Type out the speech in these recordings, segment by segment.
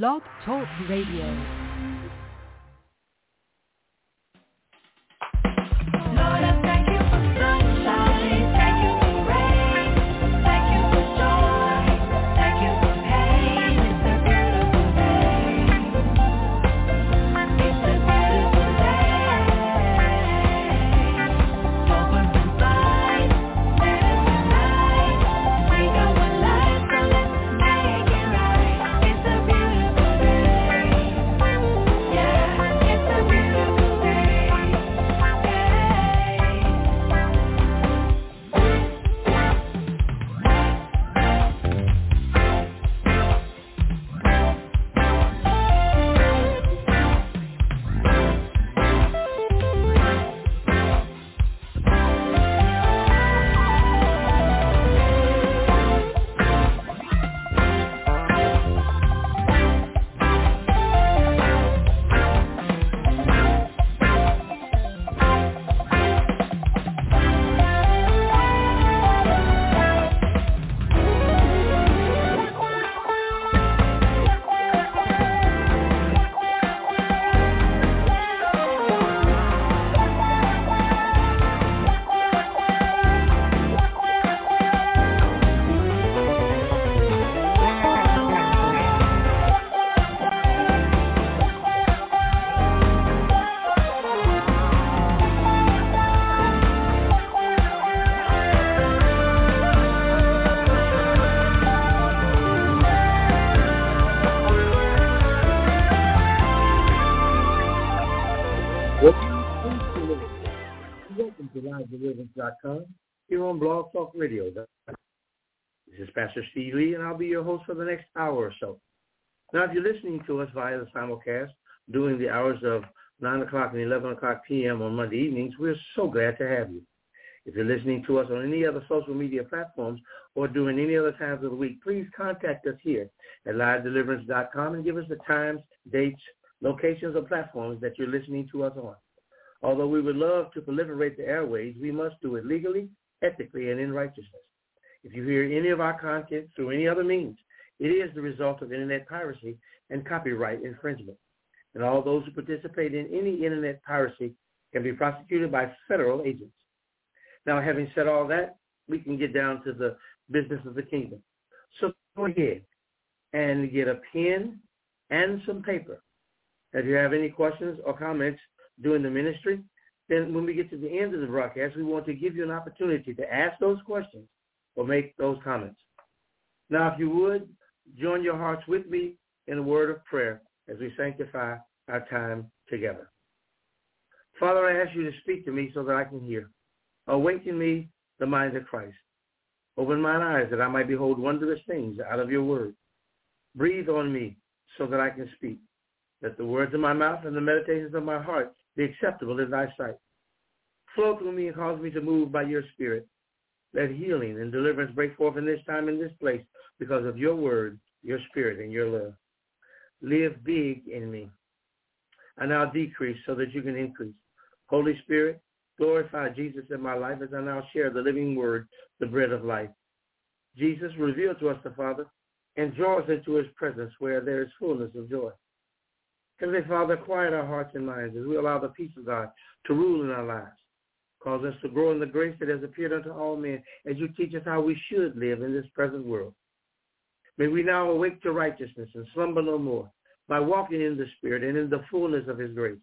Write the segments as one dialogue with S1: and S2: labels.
S1: Blog Talk Radio.
S2: Blog Talk Radio. This is Pastor Steve Lee, and I'll be your host for the next hour or so. Now, if you're listening to us via the simulcast during the hours of 9 o'clock and 11 o'clock p.m. on Monday evenings, we're so glad to have you. If you're listening to us on any other social media platforms or during any other times of the week, please contact us here at livedeliverance.com and give us the times, dates, locations, or platforms that you're listening to us on. Although we would love to proliferate the airways, we must do it legally, ethically, and in righteousness. If you hear any of our content through any other means, it is the result of internet piracy and copyright infringement. And all those who participate in any internet piracy can be prosecuted by federal agents. Now, having said all that, we can get down to the business of the kingdom. So go ahead and get a pen and some paper. If you have any questions or comments during the ministry, then when we get to the end of the broadcast, we want to give you an opportunity to ask those questions or make those comments. Now, if you would, join your hearts with me in a word of prayer as we sanctify our time together. Father, I ask you to speak to me so that I can hear. Awaken me the mind of Christ. Open mine eyes that I might behold wondrous things out of your word. Breathe on me so that I can speak. Let the words of my mouth and the meditations of my heart be acceptable in thy sight. Flow through me and cause me to move by your spirit. Let healing and deliverance break forth in this time in this place because of your word, your spirit, and your love. Live big in me. I now decrease so that you can increase. Holy Spirit, glorify Jesus in my life as I now share the living word, the bread of life. Jesus, reveal to us the Father and draw us into his presence where there is fullness of joy. Heavenly Father, quiet our hearts and minds as we allow the peace of God to rule in our lives. Cause us to grow in the grace that has appeared unto all men as you teach us how we should live in this present world. May we now awake to righteousness and slumber no more by walking in the Spirit and in the fullness of his grace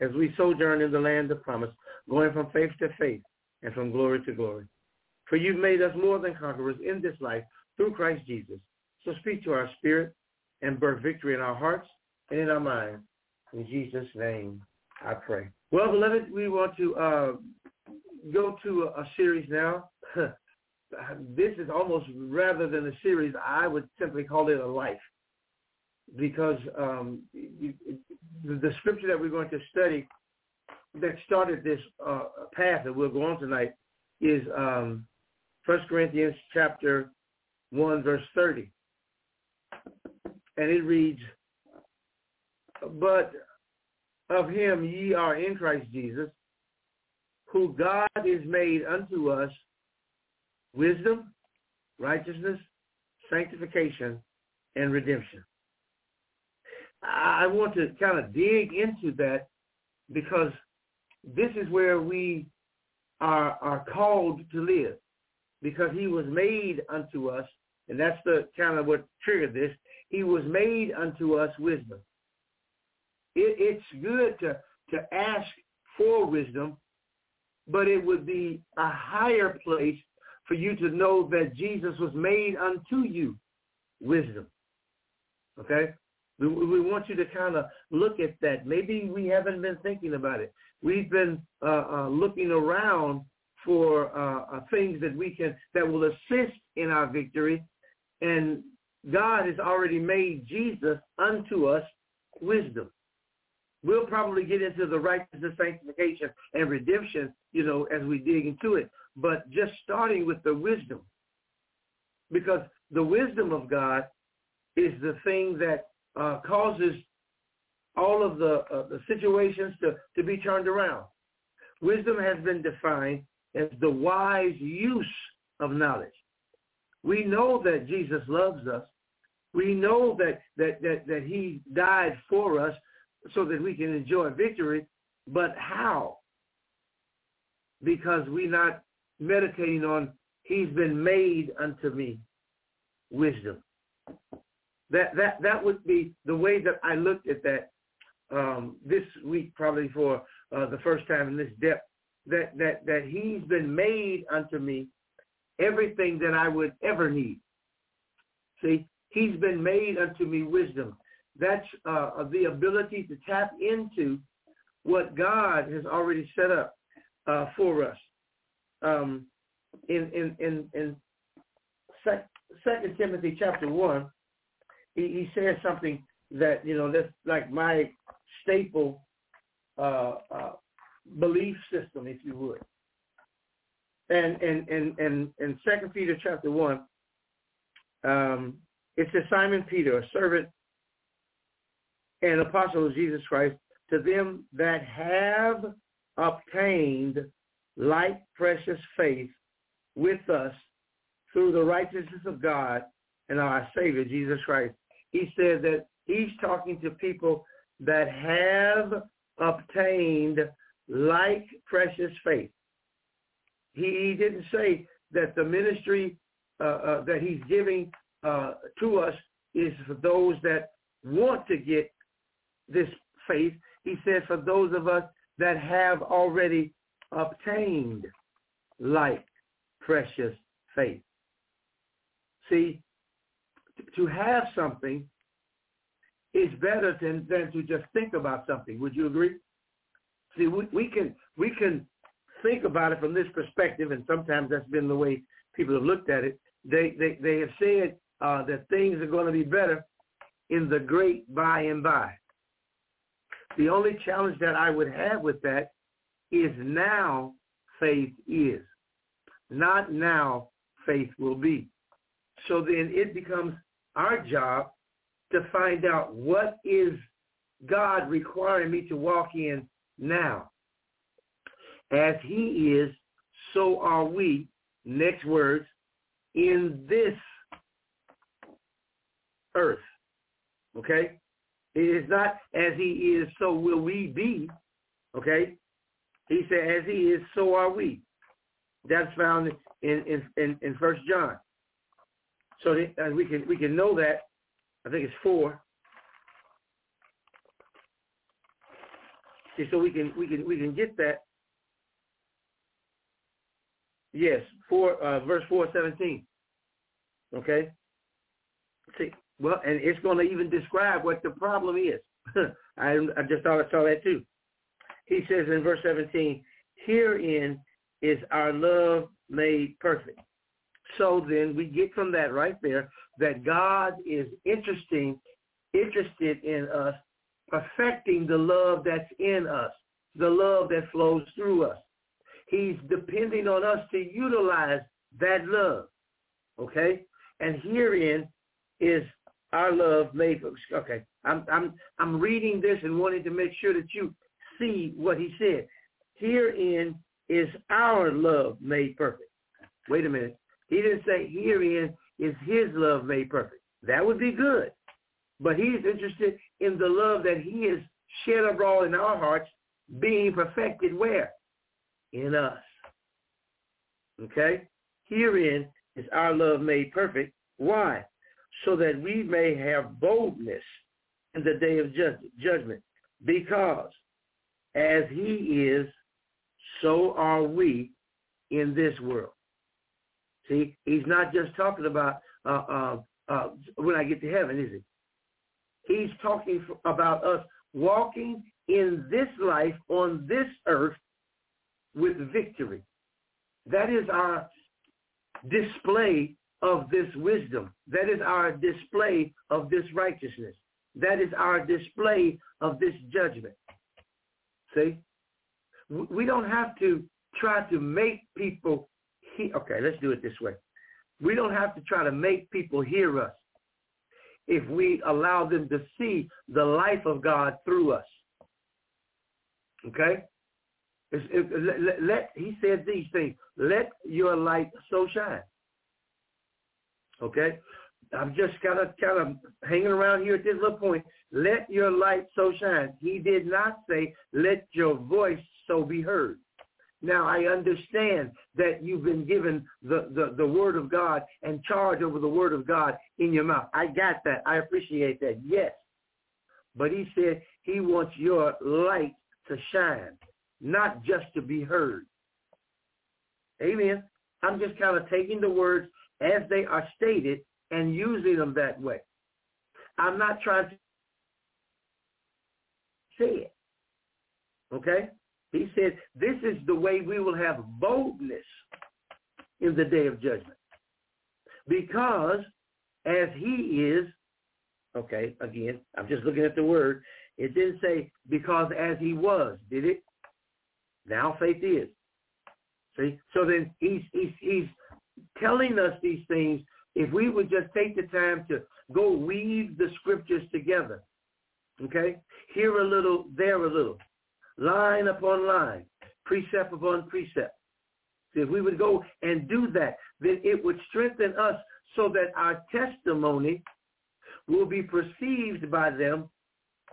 S2: as we sojourn in the land of promise, going from faith to faith and from glory to glory. For you've made us more than conquerors in this life through Christ Jesus. So speak to our spirit and birth victory in our hearts and in our minds. In Jesus' name, I pray. Well, beloved, we want to uh, go to a, a series now. this is almost rather than a series, I would simply call it a life because um, you, the, the scripture that we're going to study that started this uh, path that we'll go on tonight is um, 1 Corinthians chapter 1, verse 30. And it reads, But of him ye are in Christ Jesus, who God is made unto us wisdom, righteousness, sanctification, and redemption. I want to kind of dig into that because this is where we are, are called to live because he was made unto us, and that's the kind of what triggered this. He was made unto us wisdom. It, it's good to, to ask for wisdom, but it would be a higher place for you to know that Jesus was made unto you wisdom. Okay? We, we want you to kind of look at that. Maybe we haven't been thinking about it. We've been uh, uh, looking around for uh, uh, things that we can that will assist in our victory, and God has already made Jesus unto us wisdom. We'll probably get into the righteousness, sanctification, and redemption, you know, as we dig into it. But just starting with the wisdom, because the wisdom of God is the thing that uh, causes all of the, uh, the situations to, to be turned around. Wisdom has been defined as the wise use of knowledge. We know that Jesus loves us. We know that, that, that, that he died for us so that we can enjoy victory, but how? Because we're not meditating on he's been made unto me wisdom. That that that would be the way that I looked at that um, this week, probably for uh, the first time in this depth. That that that He's been made unto me everything that I would ever need. See, He's been made unto me wisdom. That's uh, the ability to tap into what God has already set up uh, for us. Um, in in in in Second Timothy chapter one, he, he says something that you know that's like my staple uh, uh, belief system, if you would. And and and and in Second Peter chapter one, um, it says Simon Peter, a servant and apostle of Jesus Christ, to them that have obtained like precious faith with us through the righteousness of God and our Savior, Jesus Christ he said that he's talking to people that have obtained like precious faith. He, didn't say that the ministry uh, uh, that he's giving uh, to us is for those that want to get this faith. He said for those of us that have already obtained like precious faith. See, to have something is better than, than to just think about something. Would you agree? See, we, we can we can think about it from this perspective, and sometimes that's been the way people have looked at it. They they, they have said uh, that things are going to be better in the great by and by. The only challenge that I would have with that is now faith is. Not now faith will be. So then it becomes our job to find out what is God requiring me to walk in now. As he is, so are we, next words, in this earth. Okay? It is not as he is, so will we be. Okay? He said, as he is, so are we. That's found in in in, in First John. So uh, we can we can know that. I think it's four. See, so we can we can we can get that. Yes, four uh, verse four seventeen. Okay. Well, and it's going to even describe what the problem is. I I just thought I saw that too. He says in verse seventeen, "Herein is our love made perfect." So then we get from that right there that God is interesting, interested in us perfecting the love that's in us, the love that flows through us. He's depending on us to utilize that love. Okay? And herein is our love made okay. I'm I'm I'm reading this and wanting to make sure that you see what he said. Herein is our love made perfect. Wait a minute. He didn't say herein is his love made perfect. That would be good. but he's interested in the love that he has shed abroad in our hearts being perfected where? In us. Okay? Herein is our love made perfect. Why? So that we may have boldness in the day of judgment. Because as he is, so are we in this world. See, he's not just talking about uh, uh, uh, when I get to heaven, is he? He's talking about us walking in this life on this earth with victory. That is our display of this wisdom. That is our display of this righteousness. That is our display of this judgment. See? We don't have to try to make people hear. Okay, let's do it this way. We don't have to try to make people hear us if we allow them to see the life of God through us. Okay? let, let, he said these things. Let your light so shine. Okay? I'm just kind of kind of hanging around here at this little point. Let your light so shine. He did not say, let your voice so be heard. Now I understand that you've been given the, the, the word of God and charge over the word of God in your mouth. I got that. I appreciate that. Yes. But he said he wants your light to shine, not just to be heard. Amen. I'm just kind of taking the words as they are stated and using them that way. I'm not trying to say it. Okay? He said, this is the way we will have boldness in the day of judgment. Because as he is, okay, again, I'm just looking at the word. It didn't say because as he was, did it? Now faith is. See? So then he's, he's, he's telling us these things if we would just take the time to go weave the scriptures together. Okay? Here a little, there a little line upon line, precept upon precept. if we would go and do that, then it would strengthen us so that our testimony will be perceived by them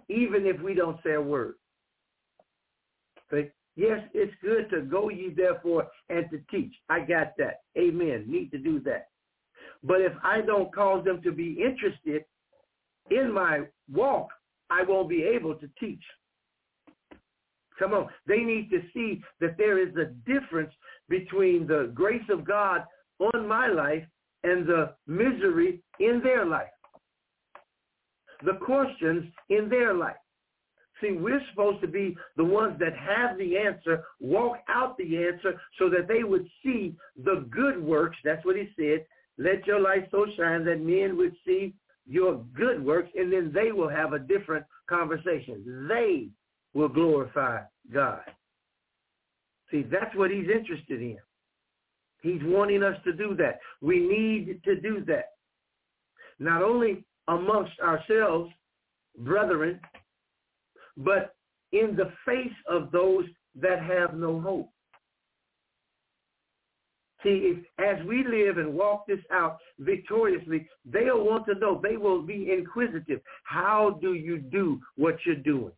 S2: even if we don't say a word. Okay? Yes, it's good to go ye therefore and to teach. I got that. Amen. Need to do that. But if I don't cause them to be interested in my walk, I won't be able to teach. Come on. They need to see that there is a difference between the grace of God on my life and the misery in their life. The questions in their life. See, we're supposed to be the ones that have the answer, walk out the answer so that they would see the good works. That's what he said. Let your light so shine that men would see your good works and then they will have a different conversation. They will glorify God. See, that's what he's interested in. He's wanting us to do that. We need to do that. Not only amongst ourselves, brethren, but in the face of those that have no hope. See, as we live and walk this out victoriously, they'll want to know. They will be inquisitive. How do you do what you're doing?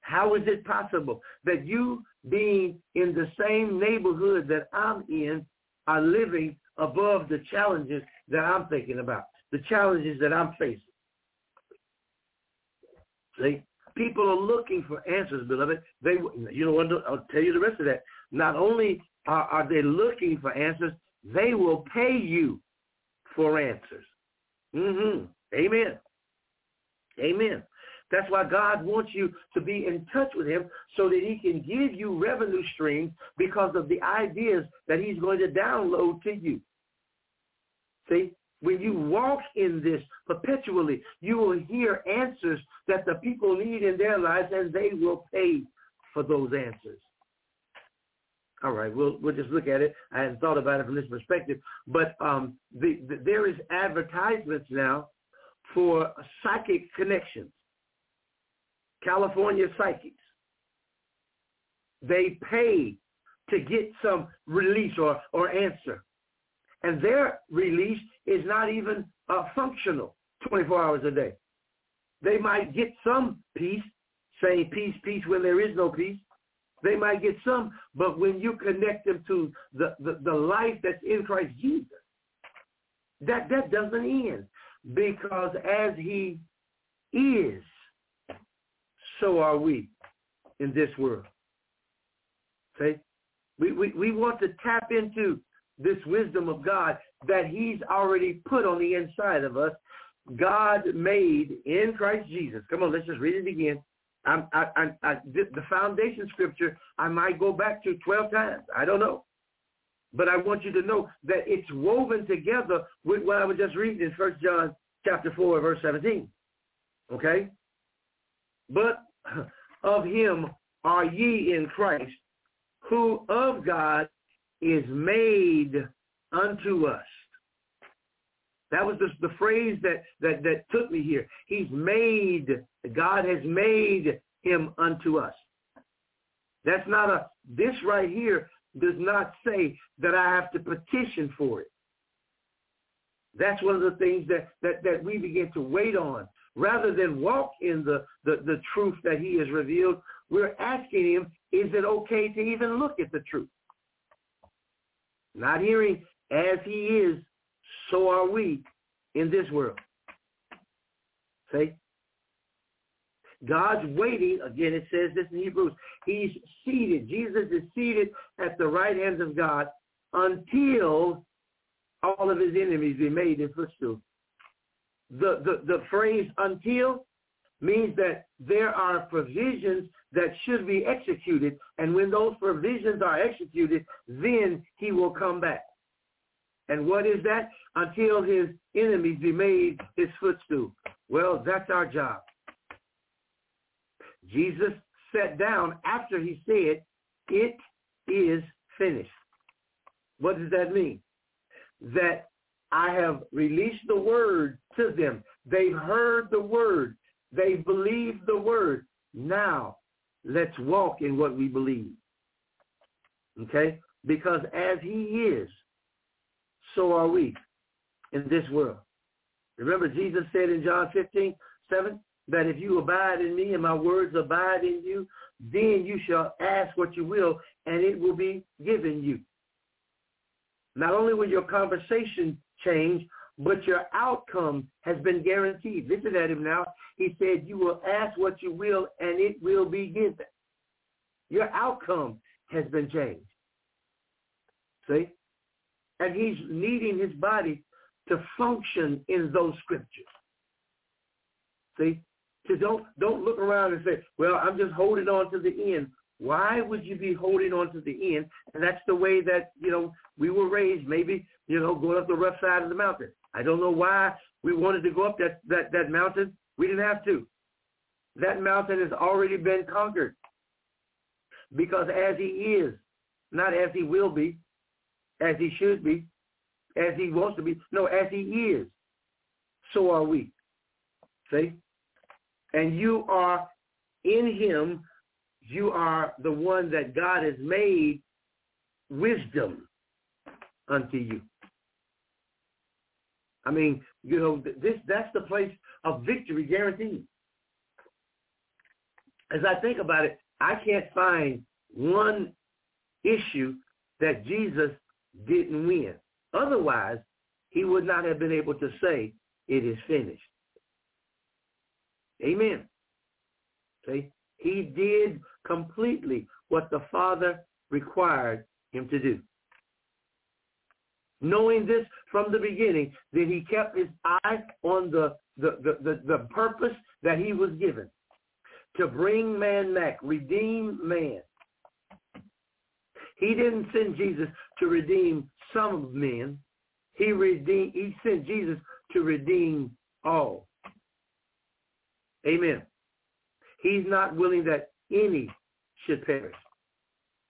S2: How is it possible that you being in the same neighborhood that I'm in are living above the challenges that I'm thinking about, the challenges that I'm facing? See, people are looking for answers, beloved. They, you know? I'll tell you the rest of that. Not only are, are they looking for answers, they will pay you for answers. Mm-hmm. Amen. Amen. That's why God wants you to be in touch with him so that he can give you revenue streams because of the ideas that he's going to download to you. See, when you walk in this perpetually, you will hear answers that the people need in their lives and they will pay for those answers. All right, we'll we'll just look at it. I hadn't thought about it from this perspective, but um, the, the, there is advertisements now for psychic connections. California psychics. They pay to get some release or, or answer. And their release is not even uh, functional 24 hours a day. They might get some peace, saying peace, peace when there is no peace. They might get some, but when you connect them to the, the, the life that's in Christ Jesus, that, that doesn't end. Because as he is, so are we in this world. Okay? We, we, we want to tap into this wisdom of God that he's already put on the inside of us. God made in Christ Jesus. Come on, let's just read it again. I'm, I, I, I, the foundation scripture, I might go back to 12 times. I don't know. But I want you to know that it's woven together with what I was just reading in First John chapter 4, verse 17. Okay? But of him are ye in Christ, who of God is made unto us. That was the, the phrase that, that, that took me here. He's made, God has made him unto us. That's not a, this right here does not say that I have to petition for it. That's one of the things that, that, that we begin to wait on. Rather than walk in the, the, the truth that he has revealed, we're asking him, is it okay to even look at the truth? Not hearing as he is, so are we in this world. See? God's waiting, again it says this in Hebrews, he's seated, Jesus is seated at the right hand of God until all of his enemies be made his footstool. The, the, the phrase until means that there are provisions that should be executed, and when those provisions are executed, then he will come back. And what is that? Until his enemies be made his footstool. Well, that's our job. Jesus sat down after he said, it is finished. What does that mean? That I have released the word to them. They've heard the word. They believe the word. Now, let's walk in what we believe. Okay? Because as he is, so are we in this world. Remember Jesus said in John 15, 7, that if you abide in me and my words abide in you, then you shall ask what you will and it will be given you. Not only will your conversation change, but your outcome has been guaranteed. Listen at him now. He said, you will ask what you will and it will be given. Your outcome has been changed. See? And he's needing his body to function in those scriptures. See? So don't don't look around and say, well, I'm just holding on to the end. Why would you be holding on to the end? And that's the way that, you know, we were raised, maybe, you know, going up the rough side of the mountain. I don't know why we wanted to go up that, that, that mountain. We didn't have to. That mountain has already been conquered. Because as he is, not as he will be, as he should be, as he wants to be. No, as he is, so are we. See? And you are in him, you are the one that God has made wisdom unto you. I mean, you know, this that's the place of victory guaranteed. As I think about it, I can't find one issue that Jesus didn't win. Otherwise, he would not have been able to say, it is finished. Amen. See, he did completely what the Father required him to do. Knowing this from the beginning, that he kept his eye on the, the, the, the, the purpose that he was given to bring man back, redeem man. He didn't send Jesus to redeem some of men. He redeemed, he sent Jesus to redeem all. Amen. He's not willing that any should perish,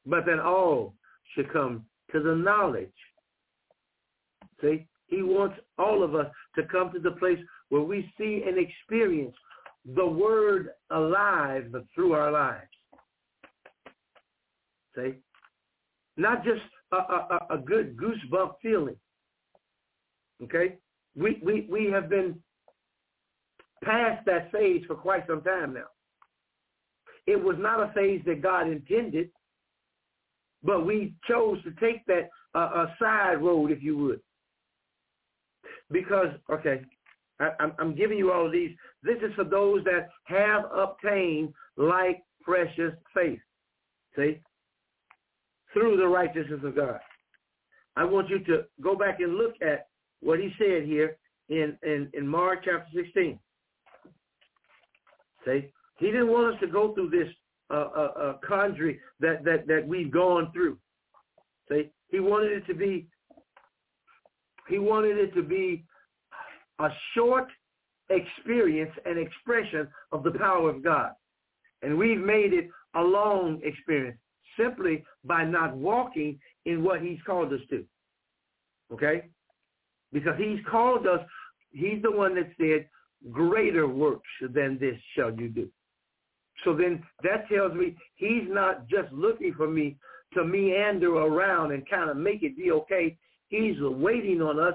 S2: but that all should come to the knowledge. See, he wants all of us to come to the place where we see and experience the word alive through our lives. See? Not just a, a, a good goosebump feeling. Okay? We, we, we have been past that phase for quite some time now. It was not a phase that God intended, but we chose to take that uh, a side road, if you would. Because, okay, I, I'm, I'm giving you all of these. This is for those that have obtained like precious faith. See? Through the righteousness of God. I want you to go back and look at what he said here in, in, in Mark chapter 16. See? He didn't want us to go through this uh, uh, uh, conjury that, that, that we've gone through. See? He wanted it to be, he wanted it to be a short experience and expression of the power of God. And we've made it a long experience simply by not walking in what he's called us to. Okay? Because he's called us, he's the one that said, greater works than this shall you do. So then that tells me he's not just looking for me to meander around and kind of make it be okay. He's waiting on us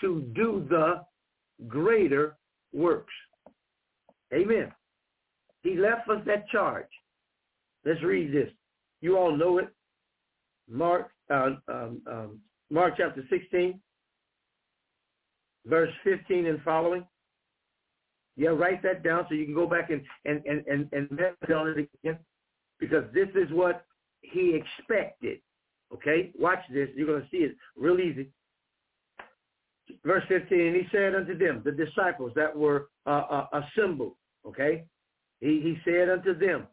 S2: to do the greater works. Amen. He left us that charge. Let's read this. You all know it. Mark, uh, um, um, Mark chapter 16, verse 15 and following. Yeah, write that down so you can go back and and and and, and on it again, because this is what he expected. Okay, watch this. You're going to see it real easy. Verse 15, and he said unto them, the disciples that were uh, uh, assembled. Okay, he he said unto them.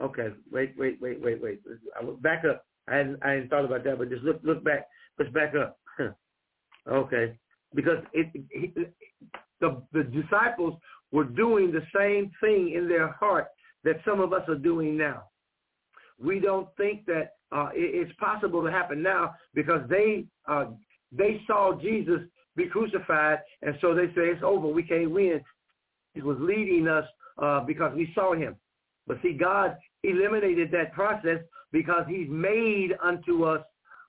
S2: Okay, wait, wait, wait, wait, wait. I look back up. I hadn't I hadn't thought about that, but just look look back. Let's back up. okay, because it, it, the the disciples were doing the same thing in their heart that some of us are doing now. We don't think that uh, it, it's possible to happen now because they uh, they saw Jesus be crucified, and so they say it's over. We can't win. He was leading us uh, because we saw him. But see, God eliminated that process because he's made unto us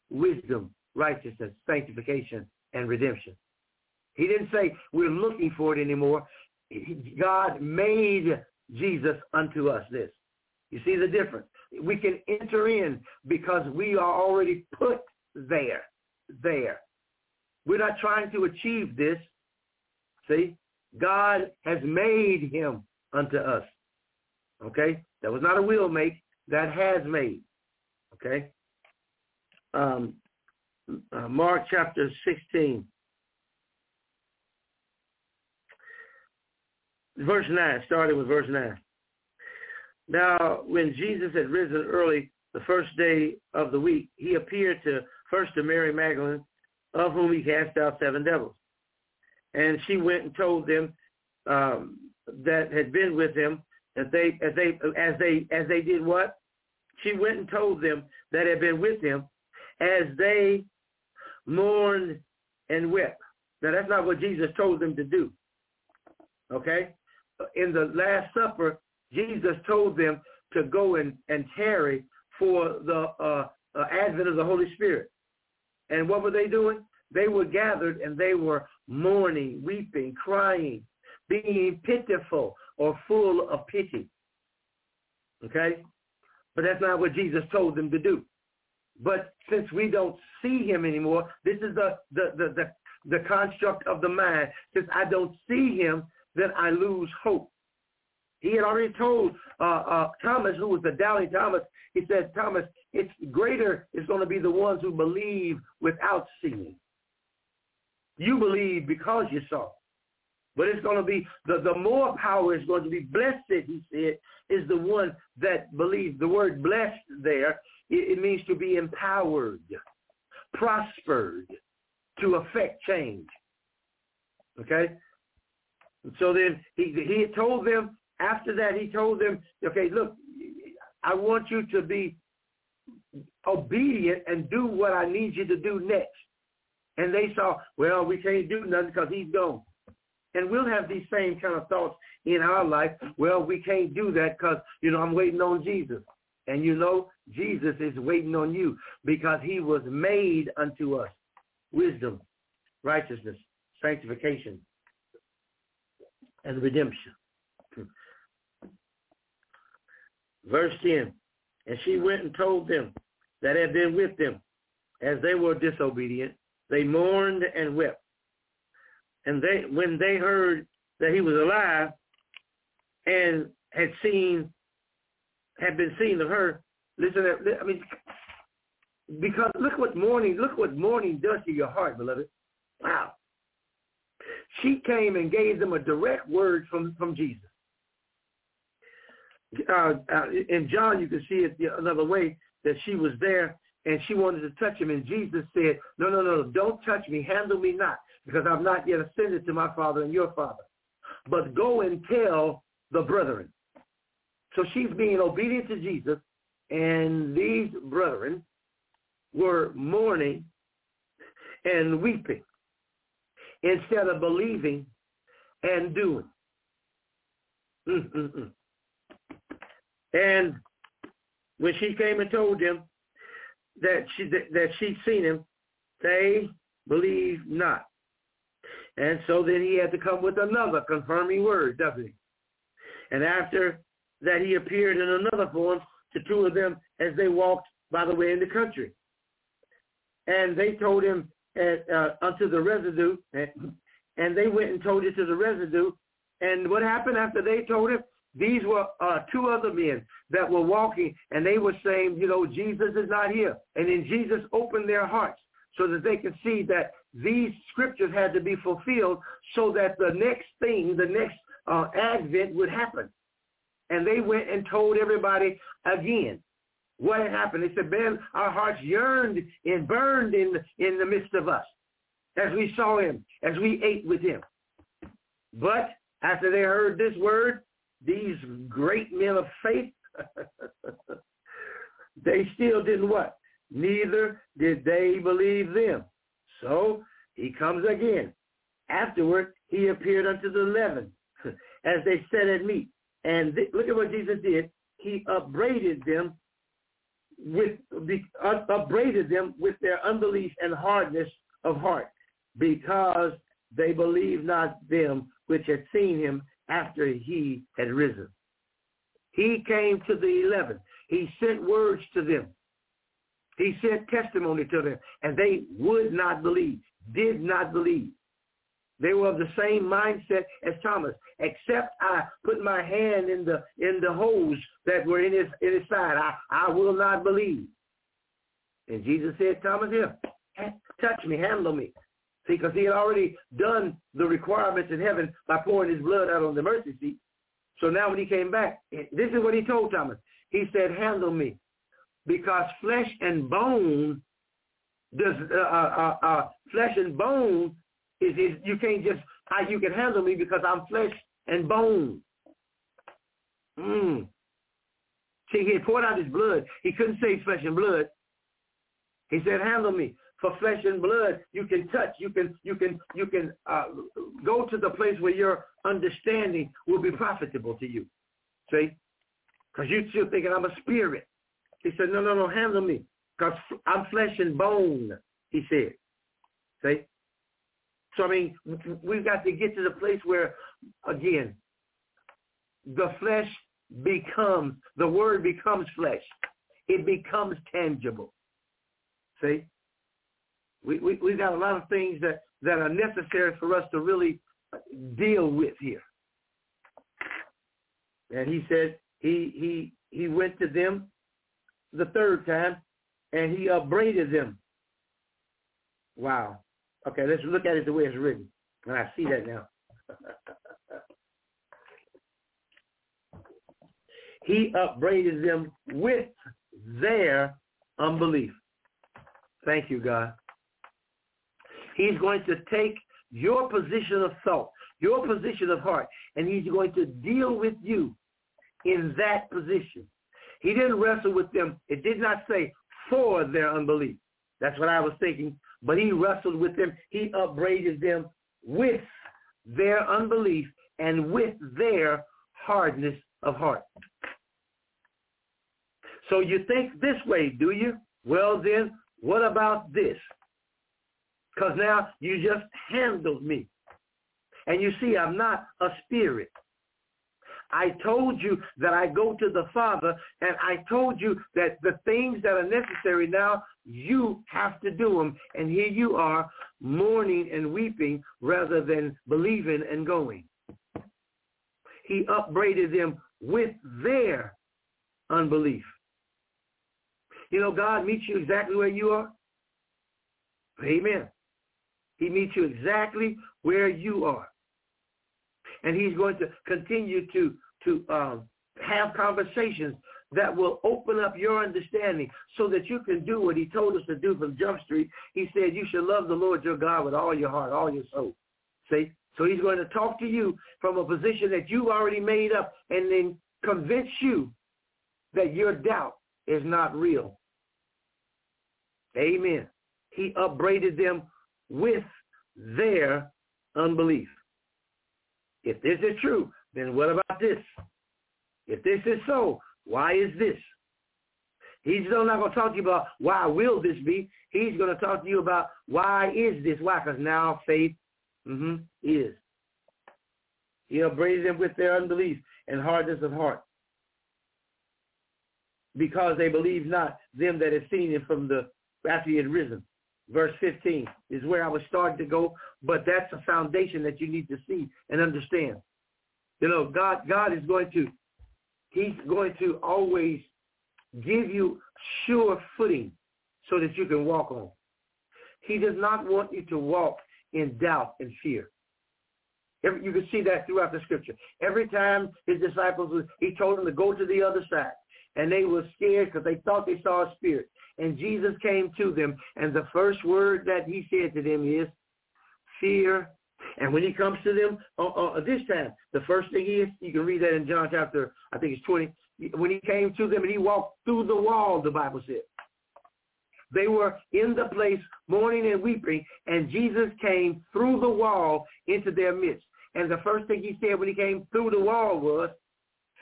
S2: wisdom, righteousness, sanctification, and redemption. He didn't say we're looking for it anymore. God made Jesus unto us this. You see the difference? We can enter in because we are already put there, there. We're not trying to achieve this. See? God has made him unto us. Okay? That was not a will make. That has made. Okay? Um, uh, Mark chapter 16. Verse 9, starting with verse 9. Now, when Jesus had risen early the first day of the week, he appeared to first to Mary Magdalene, of whom he cast out seven devils. And she went and told them um, that had been with him that they as they as they as they did what? She went and told them that had been with him as they mourned and wept. Now that's not what Jesus told them to do. Okay? In the Last Supper, Jesus told them to go and, and tarry for the uh, uh, advent of the Holy Spirit. And what were they doing? They were gathered and they were mourning, weeping, crying, being pitiful or full of pity. Okay? But that's not what Jesus told them to do. But since we don't see him anymore, this is the, the, the, the, the construct of the mind. Since I don't see him, then I lose hope. He had already told uh, uh, Thomas, who was the doubting Thomas, he said, Thomas, it's greater is going to be the ones who believe without seeing. You believe because you saw. But it's going to be, the, the more power is going to be blessed, he said, is the one that believes. The word blessed there, it, it means to be empowered, prospered, to affect change. Okay? And So then he, he had told them, after that he told them, okay, look, I want you to be obedient and do what I need you to do next. And they saw, well, we can't do nothing because he's gone. And we'll have these same kind of thoughts in our life. Well, we can't do that because, you know, I'm waiting on Jesus. And you know, Jesus is waiting on you because he was made unto us wisdom, righteousness, sanctification, and redemption. Verse 10, and she went and told them that had been with them as they were disobedient. They mourned and wept. And they, when they heard that he was alive and had seen, had been seen of her, listen, I mean, because look what mourning, look what mourning does to your heart, beloved. Wow. She came and gave them a direct word from, from Jesus. Uh, uh, in John, you can see it another way that she was there and she wanted to touch him. And Jesus said, no, no, no, don't touch me. Handle me not because I've not yet ascended to my Father and your Father. But go and tell the brethren. So she's being obedient to Jesus. And these brethren were mourning and weeping instead of believing and doing. Mm-mm-mm. And when she came and told them that she that, she'd seen him, they believed not. And so then he had to come with another confirming word, doesn't he? And after that he appeared in another form to two of them as they walked by the way in the country. And they told him at, uh, unto the residue, and they went and told it to the residue. And what happened after they told him? These were uh, two other men that were walking, and they were saying, you know, Jesus is not here. And then Jesus opened their hearts so that they could see that these scriptures had to be fulfilled so that the next thing, the next uh, advent would happen. And they went and told everybody again what had happened. They said, man, our hearts yearned and burned in, in the midst of us as we saw him, as we ate with him. But after they heard this word, these great men of faith, they still didn't what? Neither did they believe them. So he comes again. Afterward, he appeared unto the eleven as they sat at meat. And th- look at what Jesus did. He upbraided them with uh, upbraided them with their unbelief and hardness of heart because they believed not them which had seen him after he had risen. He came to the eleven. He sent words to them. He sent testimony to them, and they would not believe, did not believe. They were of the same mindset as Thomas, except I put my hand in the in the holes that were in his in his side. I, I will not believe. And Jesus said, Thomas, here, touch me, handle me. See, because he had already done the requirements in heaven by pouring his blood out on the mercy seat. So now when he came back, this is what he told Thomas. He said, handle me. Because flesh and bone does uh, uh, uh, uh flesh and bone is, is you can't just how you can handle me because I'm flesh and bone. Mm. See, he poured out his blood. He couldn't say flesh and blood. He said, handle me for flesh and blood. You can touch. You can you can you can uh, go to the place where your understanding will be profitable to you. See, because you're still thinking I'm a spirit. He said, no, no, no, handle me, because I'm flesh and bone. He said, see. So I mean, we've got to get to the place where, again, the flesh becomes the word becomes flesh. It becomes tangible. See, we, we, we've got a lot of things that, that are necessary for us to really deal with here. And he said he, he, he went to them the third time and he upbraided them. Wow. Okay, let's look at it the way it's written. And I see that now. he upbraided them with their unbelief. Thank you, God. He's going to take your position of thought, your position of heart, and he's going to deal with you in that position. He didn't wrestle with them. It did not say for their unbelief. That's what I was thinking. But he wrestled with them. He upbraided them with their unbelief and with their hardness of heart. So you think this way, do you? Well then, what about this? Because now you just handled me. And you see, I'm not a spirit. I told you that I go to the Father, and I told you that the things that are necessary now, you have to do them. And here you are mourning and weeping rather than believing and going. He upbraided them with their unbelief. You know, God meets you exactly where you are. Amen. He meets you exactly where you are. And he's going to continue to, to um, have conversations that will open up your understanding so that you can do what he told us to do from Jump Street. He said you should love the Lord your God with all your heart, all your soul. See? So he's going to talk to you from a position that you've already made up and then convince you that your doubt is not real. Amen. He upbraided them with their unbelief. If this is true, then what about this? If this is so, why is this? He's still not going to talk to you about why will this be. He's going to talk to you about why is this? Why? Because now faith mm-hmm, is. He upbraided them with their unbelief and hardness of heart because they believe not them that had seen him from the after he had risen verse 15 is where I was starting to go, but that's a foundation that you need to see and understand. You know, God, God is going to, he's going to always give you sure footing so that you can walk on. He does not want you to walk in doubt and fear. Every, you can see that throughout the scripture. Every time his disciples, he told them to go to the other side. And they were scared because they thought they saw a spirit and Jesus came to them, and the first word that he said to them is, fear. And when he comes to them uh, uh, this time, the first thing is, you can read that in John chapter, I think it's 20, when he came to them and he walked through the wall, the Bible said. They were in the place mourning and weeping, and Jesus came through the wall into their midst. And the first thing he said when he came through the wall was,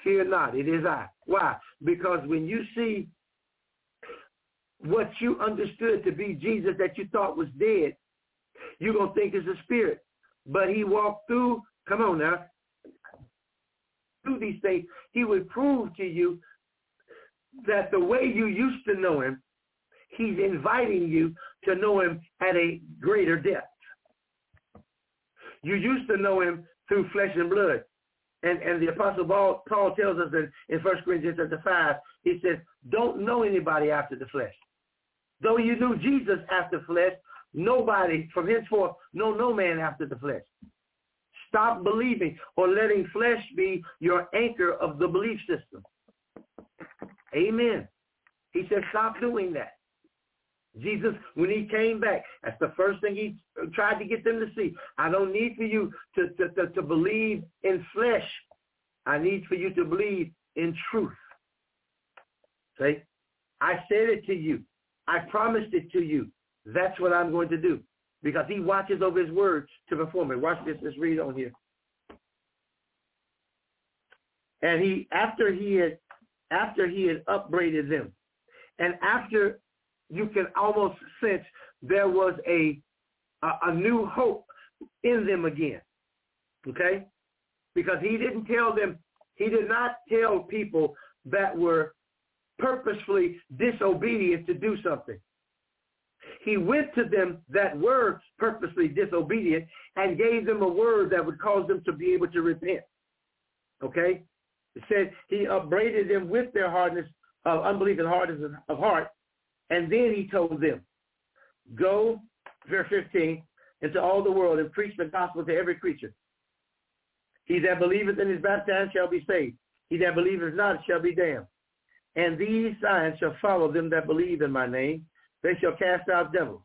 S2: fear not, it is I. Why? Because when you see what you understood to be Jesus that you thought was dead, you're going to think it's a spirit. But he walked through, come on now, through these things, he would prove to you that the way you used to know him, he's inviting you to know him at a greater depth. You used to know him through flesh and blood. And, and the Apostle Paul, Paul tells us in, in 1 Corinthians chapter 5, he says, don't know anybody after the flesh. Though you knew Jesus after flesh, nobody from henceforth know no man after the flesh. Stop believing or letting flesh be your anchor of the belief system. Amen. He says, stop doing that. Jesus, when he came back, that's the first thing he tried to get them to see. I don't need for you to, to, to, to believe in flesh. I need for you to believe in truth. See? I said it to you. I promised it to you. That's what I'm going to do because he watches over his word to perform it. Watch this. Let's read on here. And he, after he had, after he had upbraided them, and after you can almost sense there was a, a, a new hope in them again. Okay? Because he didn't tell them, he did not tell people that were purposefully disobedient to do something. He went to them that were purposely disobedient and gave them a word that would cause them to be able to repent. Okay? It said he upbraided them with their hardness of unbelief and hardness of heart. And then he told them, go, verse 15, into all the world and preach the gospel to every creature. He that believeth and is baptized shall be saved. He that believeth not shall be damned. And these signs shall follow them that believe in my name. They shall cast out devils.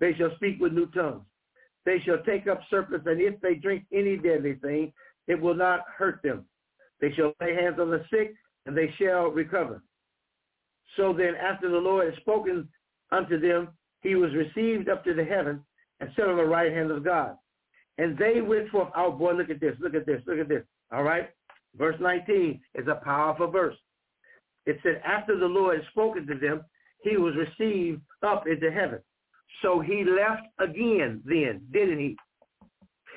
S2: They shall speak with new tongues. They shall take up serpents, and if they drink any deadly thing, it will not hurt them. They shall lay hands on the sick, and they shall recover. So then, after the Lord had spoken unto them, he was received up to the heaven and set on the right hand of God. And they went forth. Oh, boy, look at this. Look at this. Look at this. All right? Verse 19 is a powerful verse it said after the Lord had spoken to them, he was received up into heaven. So he left again then, didn't he?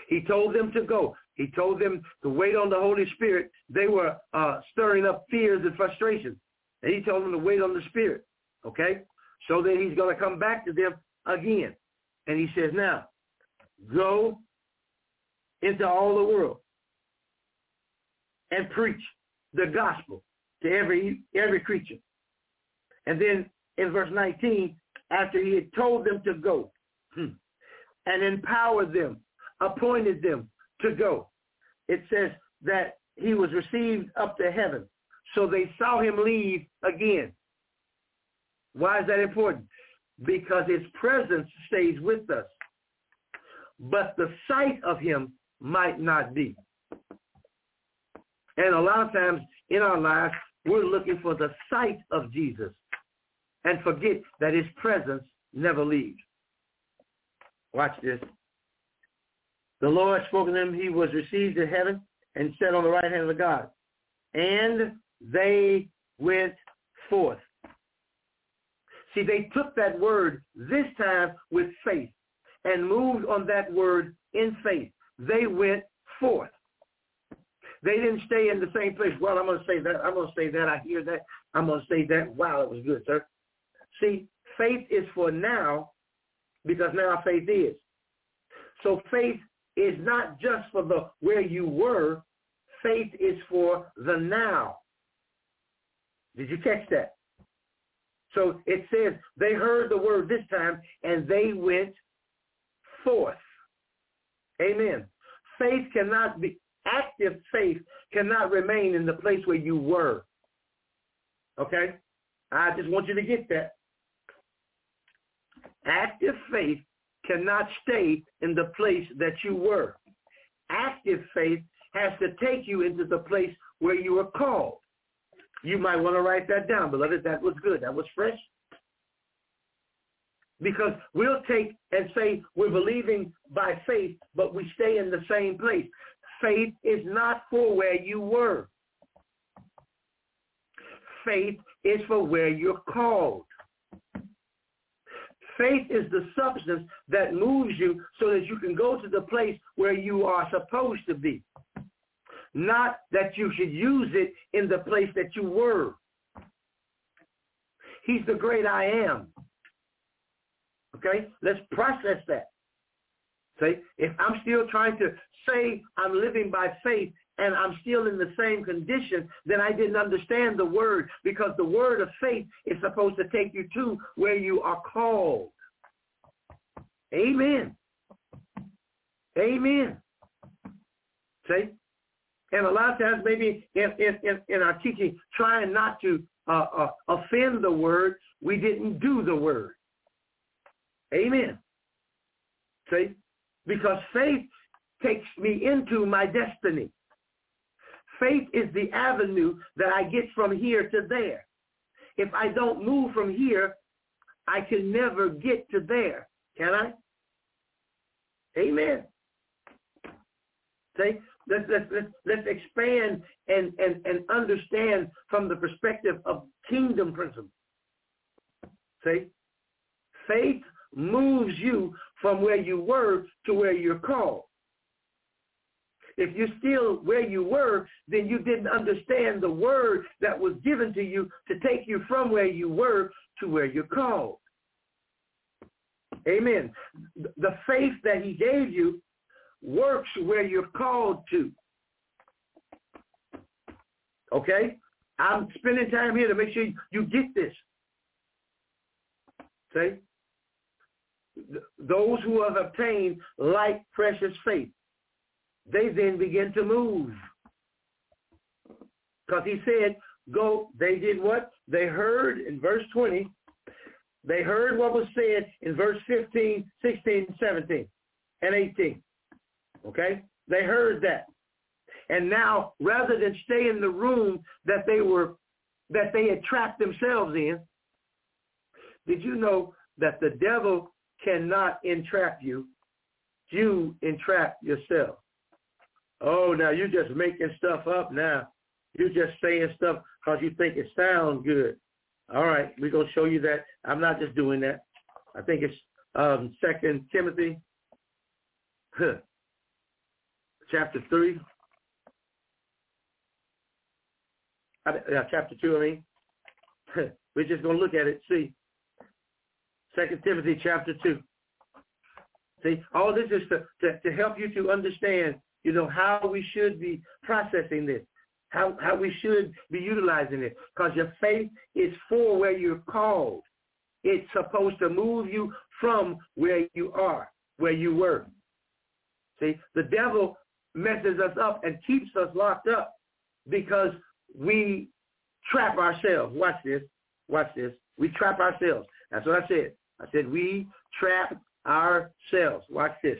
S2: He told them to go. He told them to wait on the Holy Spirit. They were uh, stirring up fears and frustrations. And he told them to wait on the Spirit. Okay? So that he's going to come back to them again. And he says, now, go into all the world and preach the gospel to every every creature. And then in verse 19, after he had told them to go hmm, and empowered them, appointed them to go, it says that he was received up to heaven. So they saw him leave again. Why is that important? Because his presence stays with us. But the sight of him might not be. And a lot of times in our lives, we're looking for the sight of Jesus and forget that his presence never leaves. Watch this. The Lord spoke to him. He was received to heaven and sat on the right hand of God. And they went forth. See, they took that word this time with faith and moved on that word in faith. They went forth. They didn't stay in the same place. Well, I'm going to say that. I'm going to say that. I hear that. I'm going to say that. Wow, it was good, sir. See, faith is for now because now faith is. So faith is not just for the where you were. Faith is for the now. Did you catch that? So it says they heard the word this time and they went forth. Amen. Faith cannot be, active faith cannot remain in the place where you were. Okay? I just want you to get that. Active faith cannot stay in the place that you were. Active faith has to take you into the place where you were called. You might want to write that down, beloved. That was good. That was fresh. Because we'll take and say we're believing by faith, but we stay in the same place. Faith is not for where you were. Faith is for where you're called. Faith is the substance that moves you so that you can go to the place where you are supposed to be. Not that you should use it in the place that you were. He's the great I am. Okay? Let's process that. See, if I'm still trying to say I'm living by faith and I'm still in the same condition, then I didn't understand the word because the word of faith is supposed to take you to where you are called. Amen. Amen. See? And a lot of times maybe in, in, in our teaching, trying not to uh, uh, offend the word, we didn't do the word. Amen. See? Because faith takes me into my destiny. Faith is the avenue that I get from here to there. If I don't move from here, I can never get to there. Can I? Amen. See, let's, let's, let's, expand and, and, and understand from the perspective of kingdom principles. See, faith moves you from where you were to where you're called. If you're still where you were, then you didn't understand the word that was given to you to take you from where you were to where you're called. Amen. The faith that he gave you works where you're called to. Okay? I'm spending time here to make sure you get this. See? Those who have obtained like precious faith they then begin to move. Because he said, go, they did what? They heard in verse 20, they heard what was said in verse 15, 16, 17, and 18. Okay? They heard that. And now, rather than stay in the room that they were, that they had trapped themselves in, did you know that the devil cannot entrap you? You entrap yourself. Oh, now you're just making stuff up now. You're just saying stuff because you think it sounds good. All right, we're going to show you that. I'm not just doing that. I think it's um, Second Timothy. Chapter 3. Uh, chapter 2, I mean. We're just going to look at it, see. Second Timothy chapter 2. See, all this is to, to, to help you to understand, you know, how we should be processing this, how, how we should be utilizing it. Because your faith is for where you're called. It's supposed to move you from where you are, where you were. See, the devil messes us up and keeps us locked up because we trap ourselves. Watch this. Watch this. We trap ourselves. That's what I said. I said we trap ourselves. Watch this.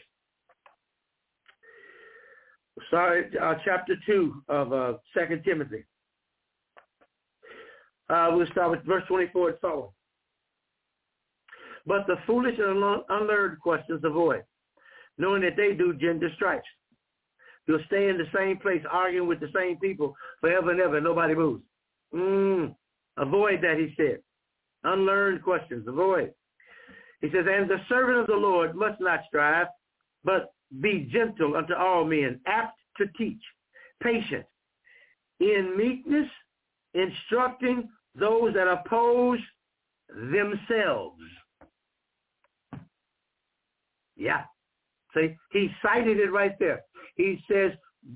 S2: Sorry, uh, chapter 2 of uh, 2 Timothy. Uh, we'll start with verse 24 and following. But the foolish and unlearned questions avoid, knowing that they do gender stripes. You'll stay in the same place arguing with the same people forever and ever. Nobody moves. Mm, avoid that, he said. Unlearned questions. Avoid. He says, and the servant of the Lord must not strive, but be gentle unto all men, apt to teach, patient, in meekness, instructing those that oppose themselves. Yeah. See, he cited it right there. He says,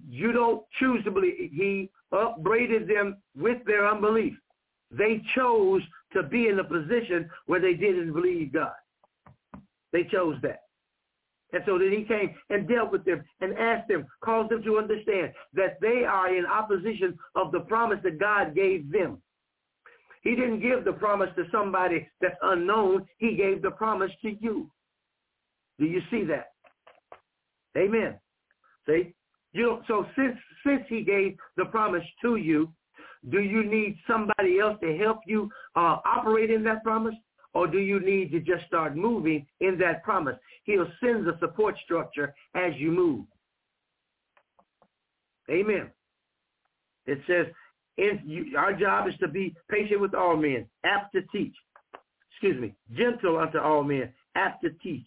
S2: you don't choose to believe. He upbraided them with their unbelief. They chose to be in a position where they didn't believe God. They chose that. And so then he came and dealt with them and asked them, caused them to understand that they are in opposition of the promise that God gave them. He didn't give the promise to somebody that's unknown. He gave the promise to you. Do you see that? Amen. See? You so since since he gave the promise to you, do you need somebody else to help you uh, operate in that promise? Or do you need to just start moving in that promise? He'll send the support structure as you move. Amen. It says, you, our job is to be patient with all men, apt to teach. Excuse me, gentle unto all men, apt to teach,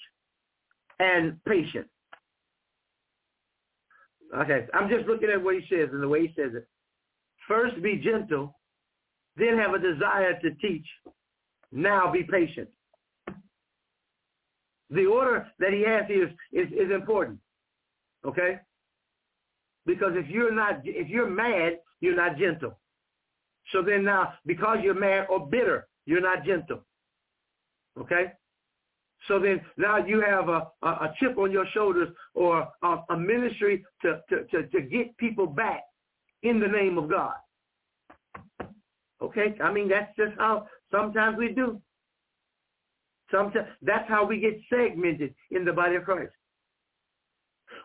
S2: and patient. Okay, I'm just looking at what he says and the way he says it. First, be gentle, then have a desire to teach, now be patient. The order that he has here is, is, is important. Okay? Because if you're not, if you're mad, you're not gentle. So then now, because you're mad or bitter, you're not gentle. Okay? So then now you have a, a, chip on your shoulders or a, a ministry to, to, to, to get people back in the name of God. Okay? I mean, that's just how sometimes we do. Sometimes that's how we get segmented in the body of Christ.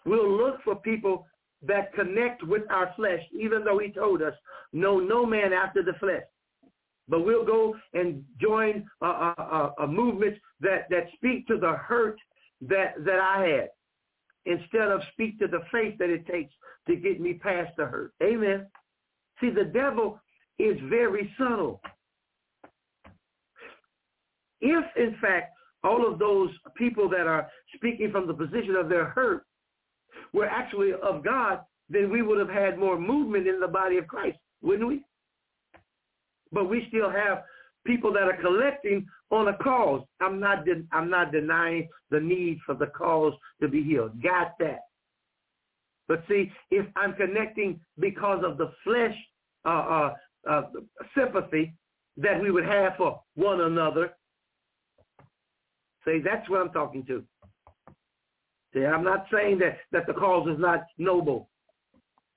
S2: We'll look for people that connect with our flesh, even though he told us, know no man after the flesh. But we'll go and join a, a, a, movement that, that speak to the hurt that, that I had instead of speak to the faith that it takes to get me past the hurt. Amen. See, the devil is very subtle. If, in fact, all of those people that are speaking from the position of their hurt were actually of God, then we would have had more movement in the body of Christ, wouldn't we? But we still have people that are collecting on a cause. I'm not de- I'm not denying the need for the cause to be healed. Got that. But see, if I'm connecting because of the flesh uh, uh, uh, sympathy that we would have for one another, See, that's what I'm talking to. See, I'm not saying that, that the cause is not noble,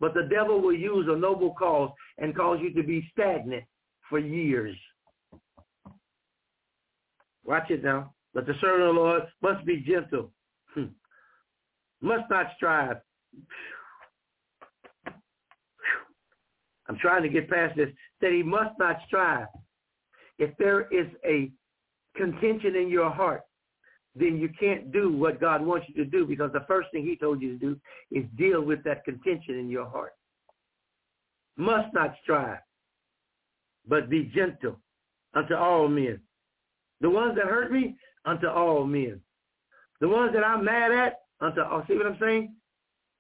S2: but the devil will use a noble cause and cause you to be stagnant for years. Watch it now. But the servant of the Lord must be gentle, hmm. must not strive. I'm trying to get past this. That he must not strive. If there is a contention in your heart, then you can't do what God wants you to do because the first thing he told you to do is deal with that contention in your heart. Must not strive, but be gentle unto all men. The ones that hurt me, unto all men. The ones that I'm mad at, unto all. See what I'm saying?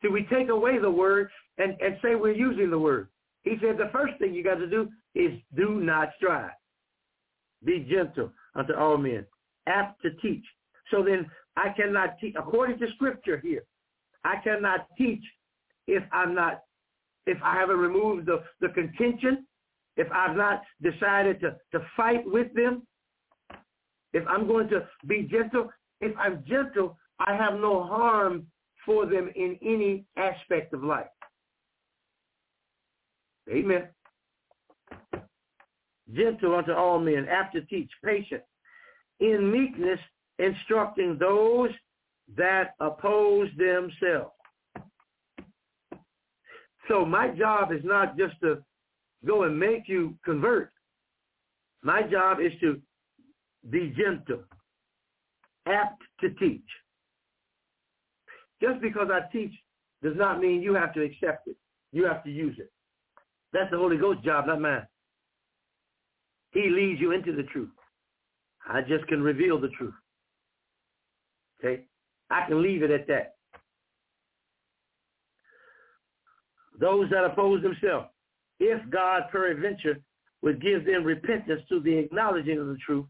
S2: See, we take away the word and, and say we're using the word. He said the first thing you got to do is do not strive. Be gentle unto all men, apt to teach. So then I cannot teach, according to scripture here, I cannot teach if I'm not, if I haven't removed the, the contention, if I've not decided to, to fight with them, if I'm going to be gentle, if I'm gentle, I have no harm for them in any aspect of life. Amen. Gentle unto all men, apt to teach, patient, in meekness, instructing those that oppose themselves. So my job is not just to go and make you convert. My job is to be gentle, apt to teach. Just because I teach does not mean you have to accept it. You have to use it. That's the Holy Ghost job, not mine. He leads you into the truth. I just can reveal the truth. Okay? I can leave it at that. Those that oppose themselves, if God peradventure would give them repentance to the acknowledging of the truth,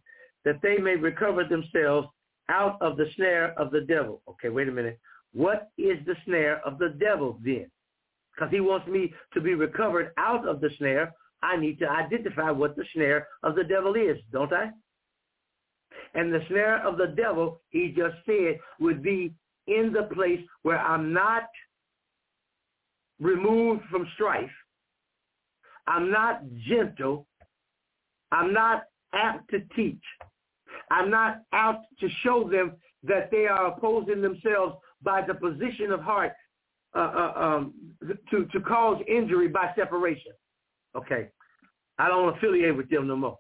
S2: that they may recover themselves out of the snare of the devil. Okay, wait a minute. What is the snare of the devil then? Because he wants me to be recovered out of the snare. I need to identify what the snare of the devil is, don't I? And the snare of the devil, he just said, would be in the place where I'm not removed from strife. I'm not gentle. I'm not apt to teach. I'm not out to show them that they are opposing themselves by the position of heart uh, uh, um, to, to cause injury by separation. Okay. I don't affiliate with them no more.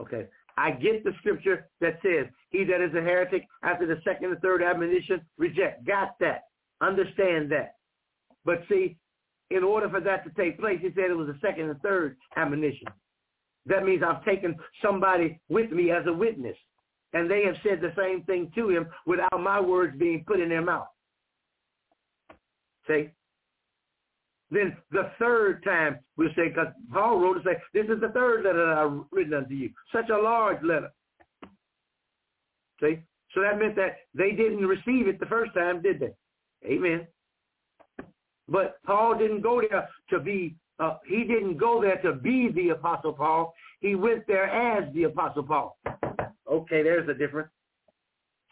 S2: Okay. I get the scripture that says, he that is a heretic after the second and third admonition, reject. Got that. Understand that. But see, in order for that to take place, he said it was the second and third admonition. That means I've taken somebody with me as a witness. And they have said the same thing to him without my words being put in their mouth. See? Then the third time we'll say, because Paul wrote to say, this is the third letter that I've written unto you. Such a large letter. See? So that meant that they didn't receive it the first time, did they? Amen. But Paul didn't go there to be, uh, he didn't go there to be the Apostle Paul. He went there as the Apostle Paul. Okay, there's a difference.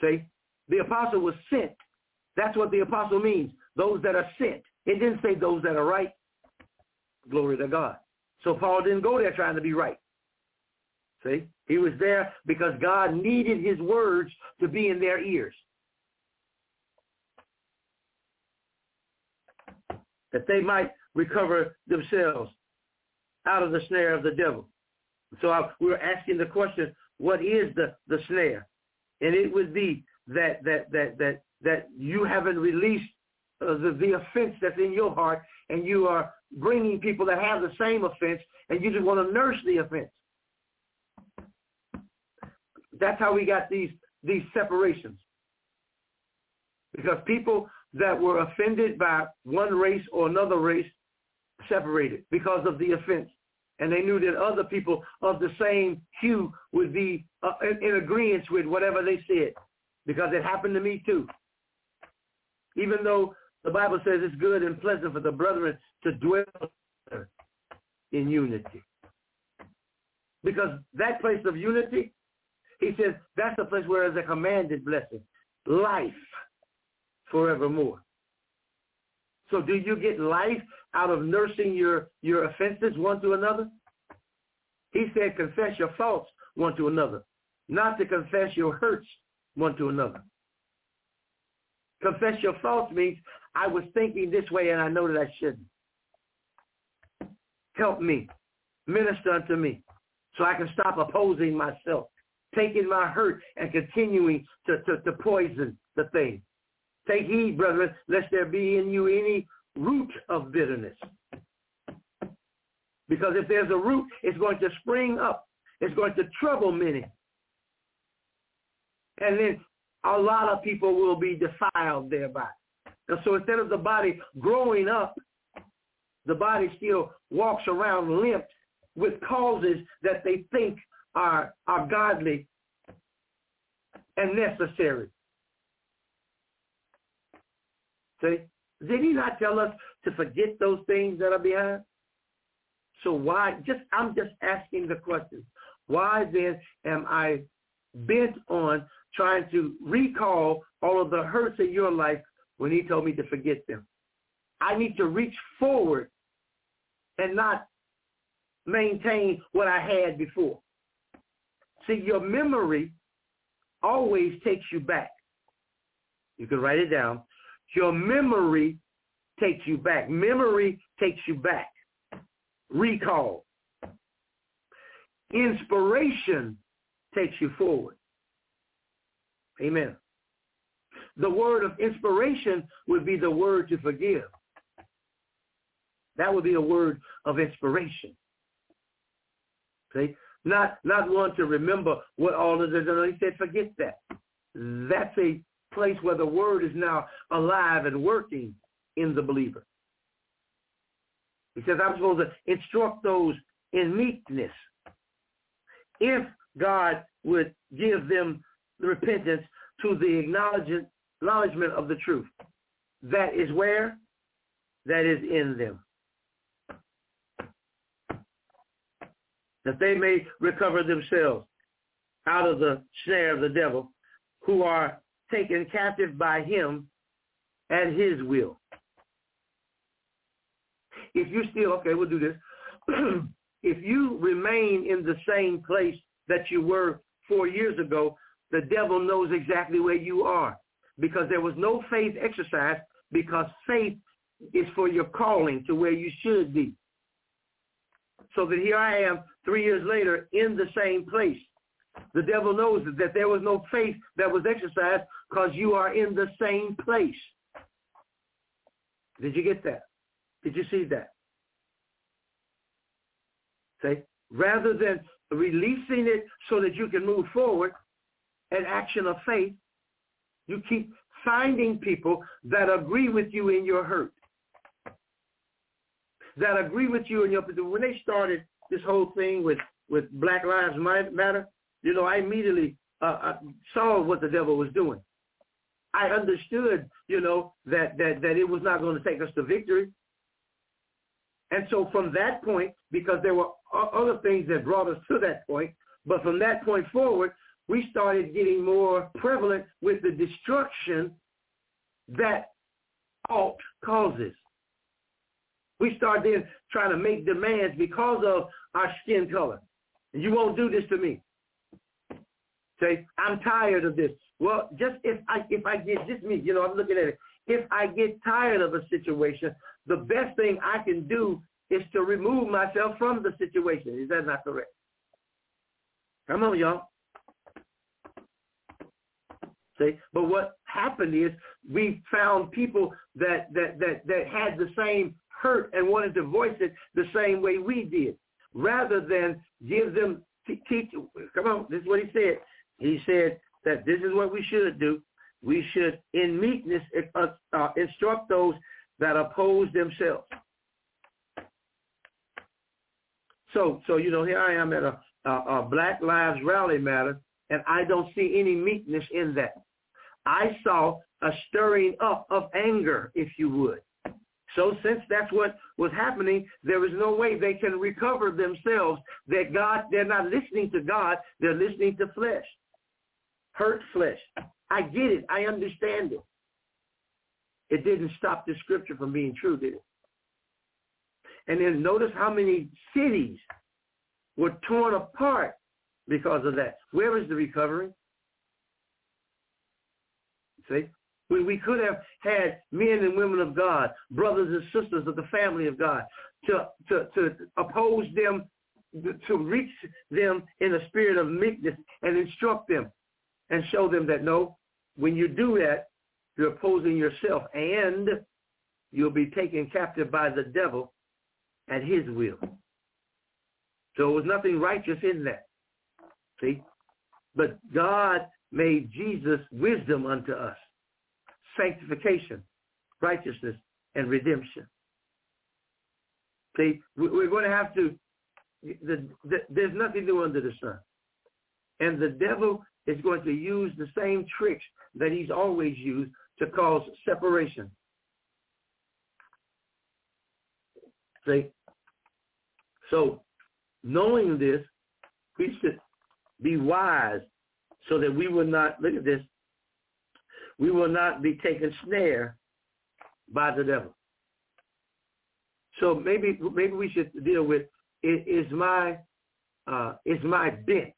S2: See? The apostle was sent. That's what the apostle means. Those that are sent. It didn't say those that are right. Glory to God. So Paul didn't go there trying to be right. See? He was there because God needed his words to be in their ears. That they might recover themselves out of the snare of the devil. So I, we were asking the question, what is the, the snare? And it would be that, that, that, that, that you haven't released uh, the, the offense that's in your heart and you are bringing people that have the same offense and you just want to nurse the offense. That's how we got these, these separations. Because people that were offended by one race or another race separated because of the offense and they knew that other people of the same hue would be uh, in, in agreement with whatever they said, because it happened to me too. Even though the Bible says it's good and pleasant for the brethren to dwell in unity. Because that place of unity, he says, that's the place where there's a commanded blessing, life forevermore. So do you get life out of nursing your, your offenses one to another? He said, confess your faults one to another, not to confess your hurts one to another. Confess your faults means I was thinking this way and I know that I shouldn't. Help me. Minister unto me so I can stop opposing myself, taking my hurt and continuing to, to, to poison the thing. Take heed, brethren, lest there be in you any root of bitterness. Because if there's a root, it's going to spring up. It's going to trouble many. And then a lot of people will be defiled thereby. And so instead of the body growing up, the body still walks around limp with causes that they think are, are godly and necessary. See? Did he not tell us to forget those things that are behind? So why, just, I'm just asking the question. Why then am I bent on trying to recall all of the hurts in your life when he told me to forget them? I need to reach forward and not maintain what I had before. See, your memory always takes you back. You can write it down. Your memory takes you back. Memory takes you back. Recall. Inspiration takes you forward. Amen. The word of inspiration would be the word to forgive. That would be a word of inspiration. See? Not not one to remember what all of this. He said, forget that. That's a place where the word is now alive and working in the believer. He says, I'm supposed to instruct those in meekness. If God would give them the repentance to the acknowledgement of the truth. That is where? That is in them. That they may recover themselves out of the snare of the devil, who are taken captive by him at his will. If you still, okay, we'll do this. if you remain in the same place that you were four years ago, the devil knows exactly where you are because there was no faith exercise because faith is for your calling to where you should be. So that here I am three years later in the same place. The devil knows that there was no faith that was exercised because you are in the same place. Did you get that? Did you see that? See? Rather than releasing it so that you can move forward, an action of faith, you keep finding people that agree with you in your hurt, that agree with you in your, when they started this whole thing with, with Black Lives Matter, you know, I immediately uh, saw what the devil was doing. I understood, you know, that, that, that it was not going to take us to victory. And so from that point, because there were other things that brought us to that point, but from that point forward, we started getting more prevalent with the destruction that alt causes. We started then trying to make demands because of our skin color. You won't do this to me. Say, I'm tired of this. Well, just if I if I get just me, you know, I'm looking at it. If I get tired of a situation, the best thing I can do is to remove myself from the situation. Is that not correct? Come on, y'all. See? But what happened is we found people that, that, that, that had the same hurt and wanted to voice it the same way we did, rather than give them, teach, come on, this is what he said. He said that this is what we should do. We should, in meekness, uh, uh, instruct those that oppose themselves. So, so you know, here I am at a, a, a Black Lives Rally Matter, and I don't see any meekness in that. I saw a stirring up of anger, if you would. So since that's what was happening, there is no way they can recover themselves that God, they're not listening to God, they're listening to flesh. Hurt flesh. I get it. I understand it. It didn't stop the scripture from being true, did it? And then notice how many cities were torn apart because of that. Where is the recovery? See? When we could have had men and women of God, brothers and sisters of the family of God, to, to, to oppose them, to reach them in a spirit of meekness and instruct them and show them that no, when you do that, you're opposing yourself and you'll be taken captive by the devil at his will. So there was nothing righteous in that. See? But God made Jesus wisdom unto us sanctification. righteousness, and redemption. See, we're going to have to, the, the, there's nothing new under the sun. And the devil is going to use the same tricks that he's always used to cause separation. See? So, knowing this, we should be wise so that we will not, look at this, we will not be taken snare by the devil. So maybe maybe we should deal with is my uh, is my bent,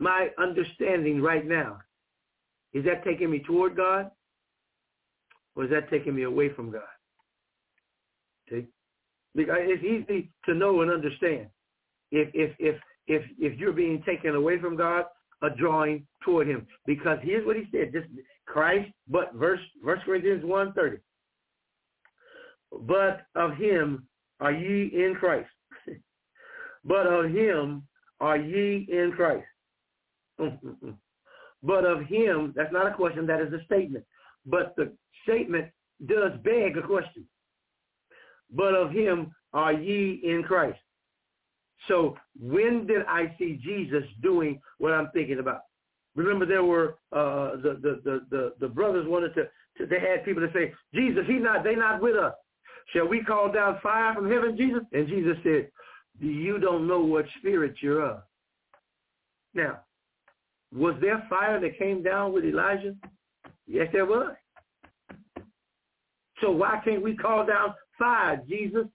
S2: my understanding right now, is that taking me toward God, or is that taking me away from God? See, because it's easy to know and understand if if if if if you're being taken away from God, a drawing toward Him. Because here's what He said: just Christ, but verse First Corinthians one thirty but of him are ye in Christ. but of him are ye in Christ. But of him, that's not a question, that is a statement. But the statement does beg a question. But of him are ye in Christ. So when did I see Jesus doing what I'm thinking about? Remember, there were uh, the, the, the the the brothers wanted to, to they had people to say, Jesus, he not they not with us. Shall we call down fire from heaven, Jesus? And Jesus said, you don't know what spirit you're of. Now, was there fire that came down with Elijah? Yes, there was. So why can't we call down fire, Jesus?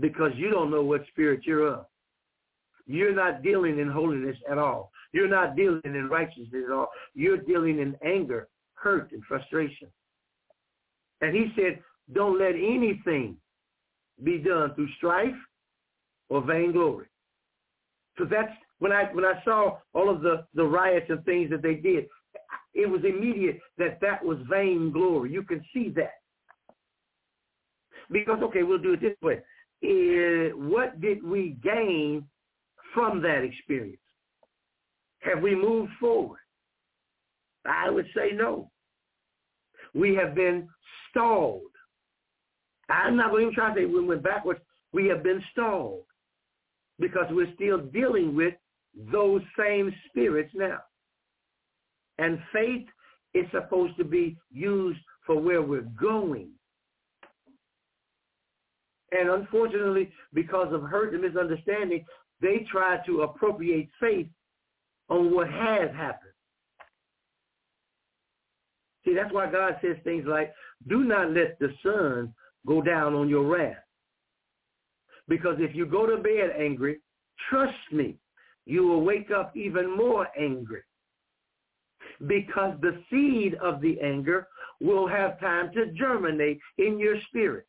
S2: Because you don't know what spirit you're of. You're not dealing in holiness at all. You're not dealing in righteousness at all. You're dealing in anger, hurt, and frustration. And he said, don't let anything be done through strife or vainglory. So that's when I when I saw all of the the riots and things that they did, it was immediate that that was vainglory. You can see that because okay, we'll do it this way. Uh, what did we gain from that experience? Have we moved forward? I would say no. We have been stalled. I'm not going to try to say we went backwards. We have been stalled because we're still dealing with those same spirits now. And faith is supposed to be used for where we're going. And unfortunately, because of hurt and misunderstanding, they try to appropriate faith on what has happened. See, that's why God says things like, do not let the sun go down on your wrath. Because if you go to bed angry, trust me, you will wake up even more angry. Because the seed of the anger will have time to germinate in your spirit.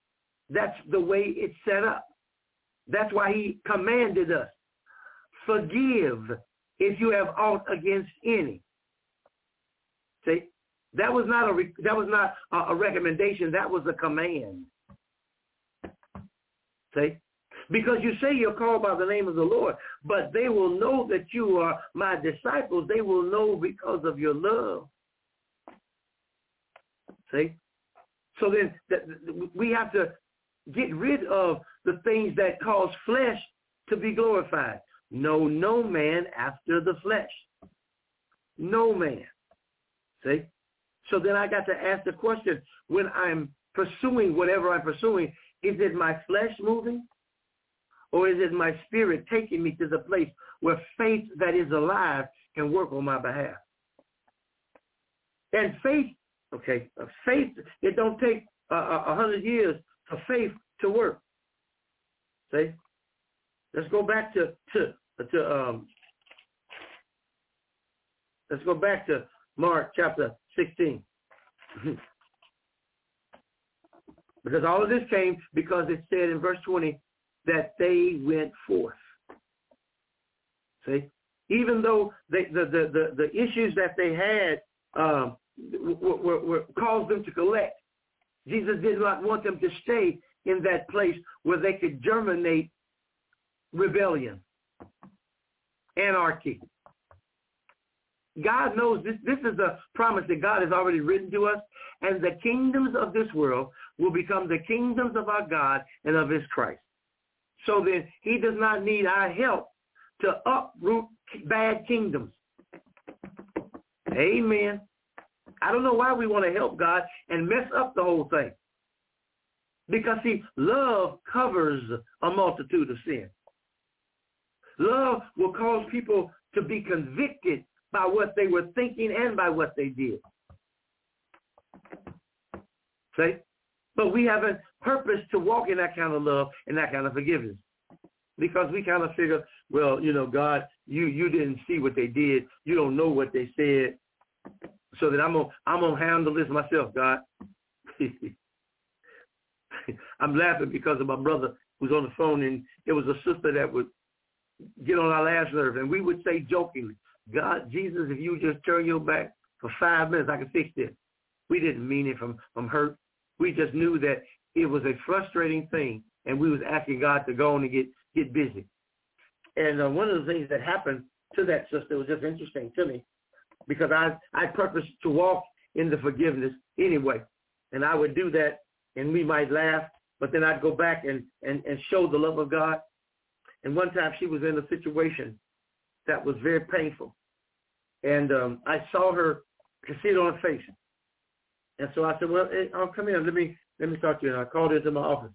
S2: That's the way it's set up. That's why he commanded us, forgive if you have aught against any. See, that was not a that was not a, recommendation. That was a command. See? Because you say you're called by the name of the Lord, but they will know that you are my disciples. They will know because of your love. See? So then we have to get rid of the things that cause flesh to be glorified. No, no man after the flesh. No man. See? So then I got to ask the question, when I'm pursuing whatever I'm pursuing, is it my flesh moving? Or is it my spirit taking me to the place where faith that is alive can work on my behalf? And faith, okay, faith, it don't take a uh, hundred years for faith to work. See? Let's go back to, to, to um, let's go back to Mark chapter 16. Because all of this came because it said in verse 20 that they went forth. See? Even though they, the, the, the, the issues that they had were, were, were caused them to collect, Jesus did not want them to stay in that place where they could germinate rebellion, anarchy. God knows this. This is a promise that God has already written to us. And the kingdoms of this world will become the kingdoms of our God and of his Christ. So then he does not need our help to uproot bad kingdoms. Amen. I don't know why we want to help God and mess up the whole thing. Because see, love covers a multitude of sin. Love will cause people to be convicted by what they were thinking and by what they did. See? But we haven't purpose to walk in that kind of love and that kind of forgiveness. Because we kind of figure, well, you know, God, you you didn't see what they did. You don't know what they said. So that I'm gonna I'm gonna handle this myself, God. I'm laughing because of my brother who's on the phone and it was a sister that would get on our last nerve and we would say jokingly, God, Jesus, if you just turn your back for five minutes, I can fix this. We didn't mean it from, from hurt. We just knew that it was a frustrating thing, and we was asking God to go on and get, get busy. And uh, one of the things that happened to that sister was just interesting to me because I, I purposed to walk in the forgiveness anyway. And I would do that, and we might laugh, but then I'd go back and, and, and show the love of God. And one time she was in a situation that was very painful. And um, I saw her, could see it on her face. And so I said, well, hey, I'll come in. Let me let me talk to you. And I called her into my office.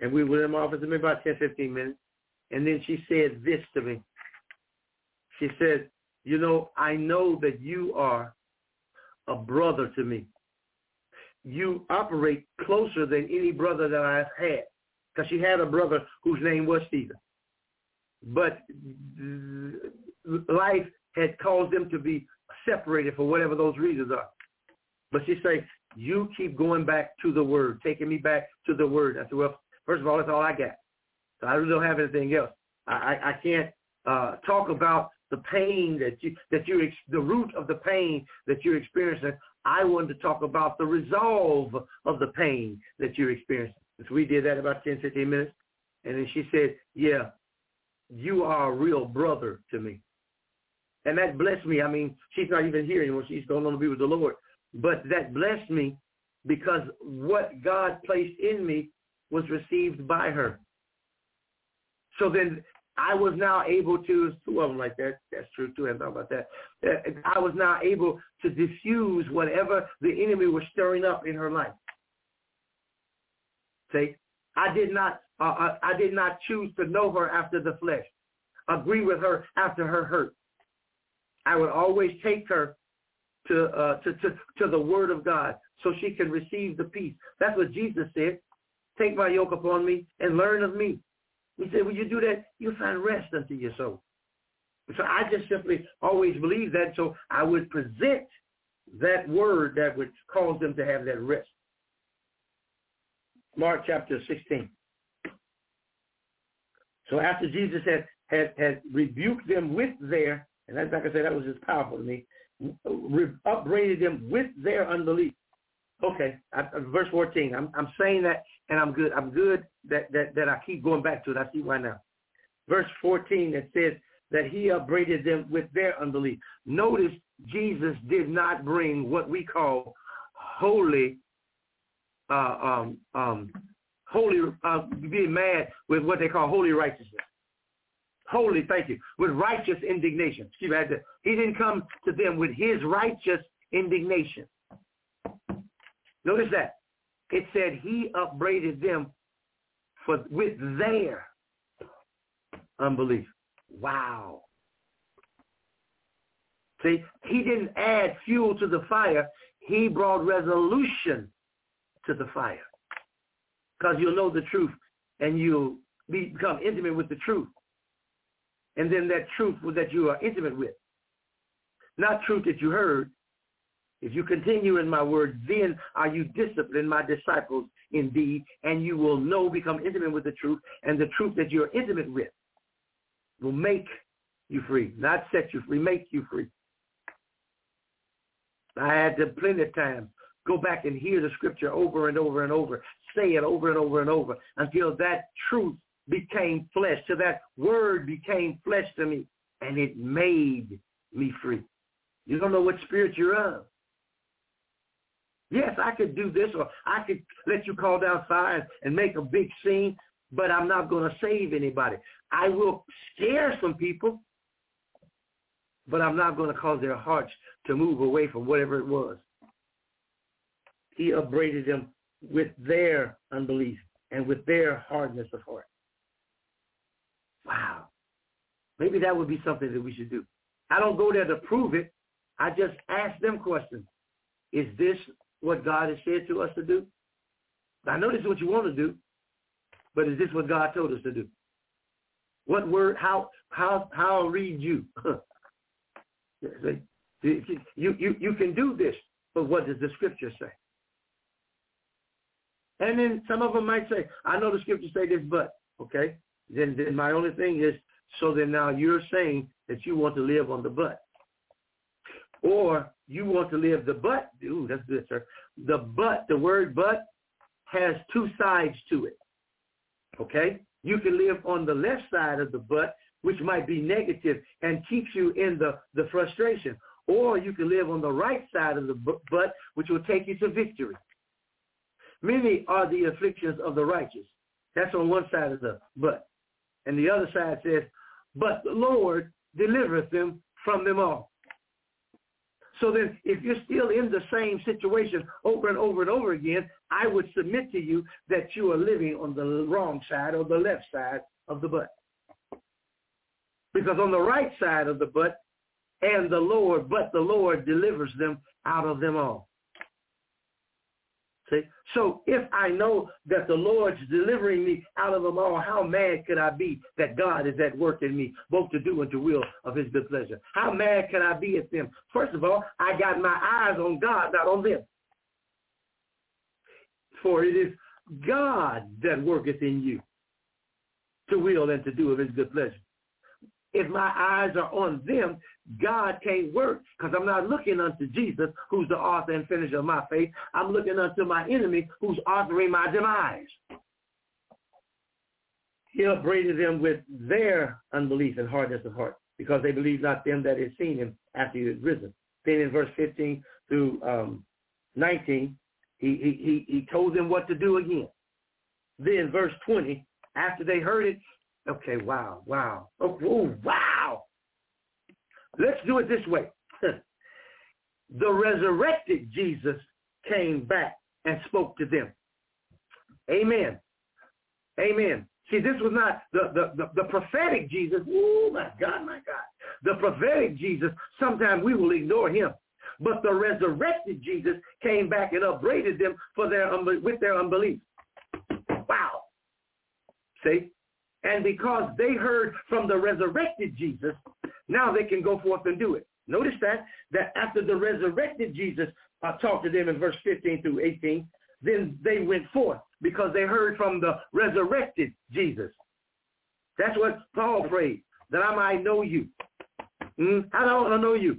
S2: And we were in my office maybe about 10, 15 minutes. And then she said this to me. She said, you know, I know that you are a brother to me. You operate closer than any brother that I've had. Because she had a brother whose name was Stephen but life had caused them to be separated for whatever those reasons are. But she say, you keep going back to the word, taking me back to the word. I said, well, first of all, that's all I got. So I really don't have anything else. I, I, I can't uh, talk about the pain that you, that you, the root of the pain that you're experiencing. I wanted to talk about the resolve of the pain that you're experiencing. So we did that about 10, 15 minutes. And then she said, yeah, you are a real brother to me. And that blessed me. I mean, she's not even here anymore. She's going on to be with the Lord. But that blessed me because what God placed in me was received by her. So then I was now able to, two of them like that, that's true too, I thought about that. Uh, I was now able to diffuse whatever the enemy was stirring up in her life. See, I did not uh, uh, I did not choose to know her after the flesh, agree with her after her hurt. I would always take her to, uh, to, to, to the word of God so she can receive the peace. That's what Jesus said. Take my yoke upon me and learn of me. He said, when you do that, you'll find rest unto your soul. So I just simply always believe that. So I would present that word that would cause them to have that rest. Mark chapter 16. So after Jesus had, had, had rebuked them with their, and that's like I said, that was just powerful to me, upbraided them with their unbelief. Okay, I, verse 14. I'm, I'm saying that, and I'm good. I'm good that, that, that I keep going back to it. I see why now. Verse 14, it says that he upbraided them with their unbelief. Notice Jesus did not bring what we call holy uh, um, um, holy, uh, being mad with what they call holy righteousness. Holy, thank you, with righteous indignation. Excuse me, he didn't come to them with his righteous indignation. Notice that. It said he upbraided them for with their unbelief. Wow. See, he didn't add fuel to the fire. He brought resolution to the fire because you'll know the truth and you'll be, become intimate with the truth. And then that truth that you are intimate with, not truth that you heard. If you continue in my word, then are you disciplined, my disciples, indeed, and you will know, become intimate with the truth, and the truth that you're intimate with will make you free, not set you free, make you free. I had to plenty of times go back and hear the scripture over and over and over, say it over and over and over until that truth became flesh, till that word became flesh to me, and it made me free. You don't know what spirit you're of. Yes, I could do this, or I could let you call down fire and make a big scene, but I'm not going to save anybody. I will scare some people, but I'm not going to cause their hearts to move away from whatever it was. He upbraided them with their unbelief and with their hardness of heart. Wow. Maybe that would be something that we should do. I don't go there to prove it. I just ask them questions. Is this what God has said to us to do? I know this is what you want to do, but is this what God told us to do? What word? How how how read you? you you you can do this, but what does the scripture say? And then some of them might say, I know the scripture say this, but okay. Then then my only thing is, so then now you're saying that you want to live on the butt. Or you want to live the butt. Ooh, that's good, sir. The butt, the word butt has two sides to it. Okay? You can live on the left side of the butt, which might be negative and keeps you in the, the frustration. Or you can live on the right side of the butt, which will take you to victory. Many are the afflictions of the righteous. That's on one side of the but. And the other side says, but the Lord delivereth them from them all. So then if you're still in the same situation over and over and over again, I would submit to you that you are living on the wrong side or the left side of the butt. Because on the right side of the butt, and the Lord, but the Lord delivers them out of them all. See? So if I know that the Lord's delivering me out of them all, how mad could I be that God is at work in me, both to do and to will of his good pleasure? How mad can I be at them? First of all, I got my eyes on God, not on them. For it is God that worketh in you to will and to do of his good pleasure. If my eyes are on them, God can't work because I'm not looking unto Jesus, who's the author and finisher of my faith. I'm looking unto my enemy, who's authoring my demise. He upbraided them with their unbelief and hardness of heart because they believed not them that had seen him after he had risen. Then in verse 15 through um, 19, he, he, he told them what to do again. Then verse 20, after they heard it, okay, wow, wow, oh, oh wow. Let's do it this way. the resurrected Jesus came back and spoke to them. Amen. Amen. See, this was not the, the, the, the, prophetic Jesus. Oh, my God, my God. The prophetic Jesus, sometimes we will ignore him. But the resurrected Jesus came back and upbraided them for their with their unbelief. Wow. See? And because they heard from the resurrected Jesus, now they can go forth and do it. Notice that, that after the resurrected Jesus uh, talked to them in verse 15 through 18, then they went forth because they heard from the resurrected Jesus. That's what Paul prayed, that I might know you. Mm? How do I want to know you?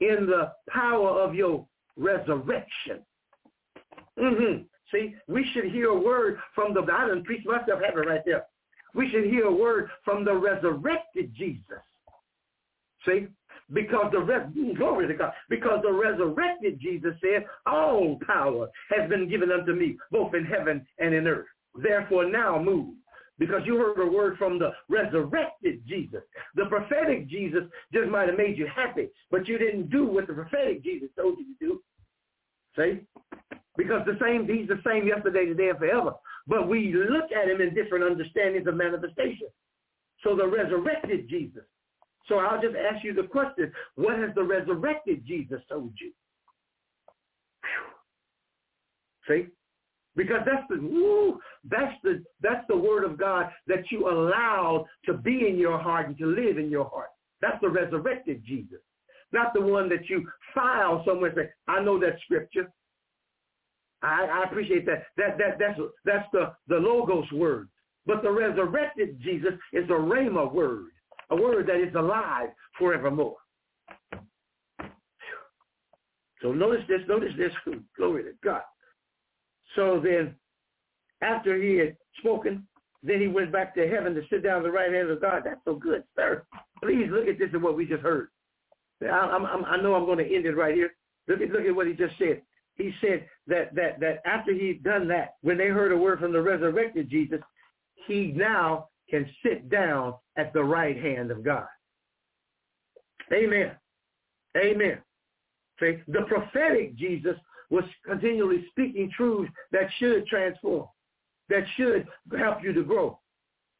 S2: In the power of your resurrection. Mm-hmm. See, we should hear a word from the, I didn't preach myself heaven right there. We should hear a word from the resurrected Jesus. See? Because the glory to God. Because the resurrected Jesus said, all power has been given unto me, both in heaven and in earth. Therefore now move. Because you heard a word from the resurrected Jesus. The prophetic Jesus just might have made you happy, but you didn't do what the prophetic Jesus told you to do. See? Because the same, he's the same yesterday, today, and forever. But we look at him in different understandings of manifestation. So the resurrected Jesus. So I'll just ask you the question, what has the resurrected Jesus told you? See? Because that's the woo, that's the that's the word of God that you allow to be in your heart and to live in your heart. That's the resurrected Jesus. Not the one that you file somewhere and say, I know that scripture. I, I appreciate that. That that that's that's the, the logos word. But the resurrected Jesus is a rhema word, a word that is alive forevermore. So notice this, notice this, glory to God. So then, after he had spoken, then he went back to heaven to sit down at the right hand of God. That's so good, sir. Please look at this and what we just heard. I, I'm, I know I'm going to end it right here. Look at look at what he just said. He said that that that after he'd done that, when they heard a word from the resurrected Jesus, he now can sit down at the right hand of God. Amen. Amen. See, the prophetic Jesus was continually speaking truths that should transform, that should help you to grow.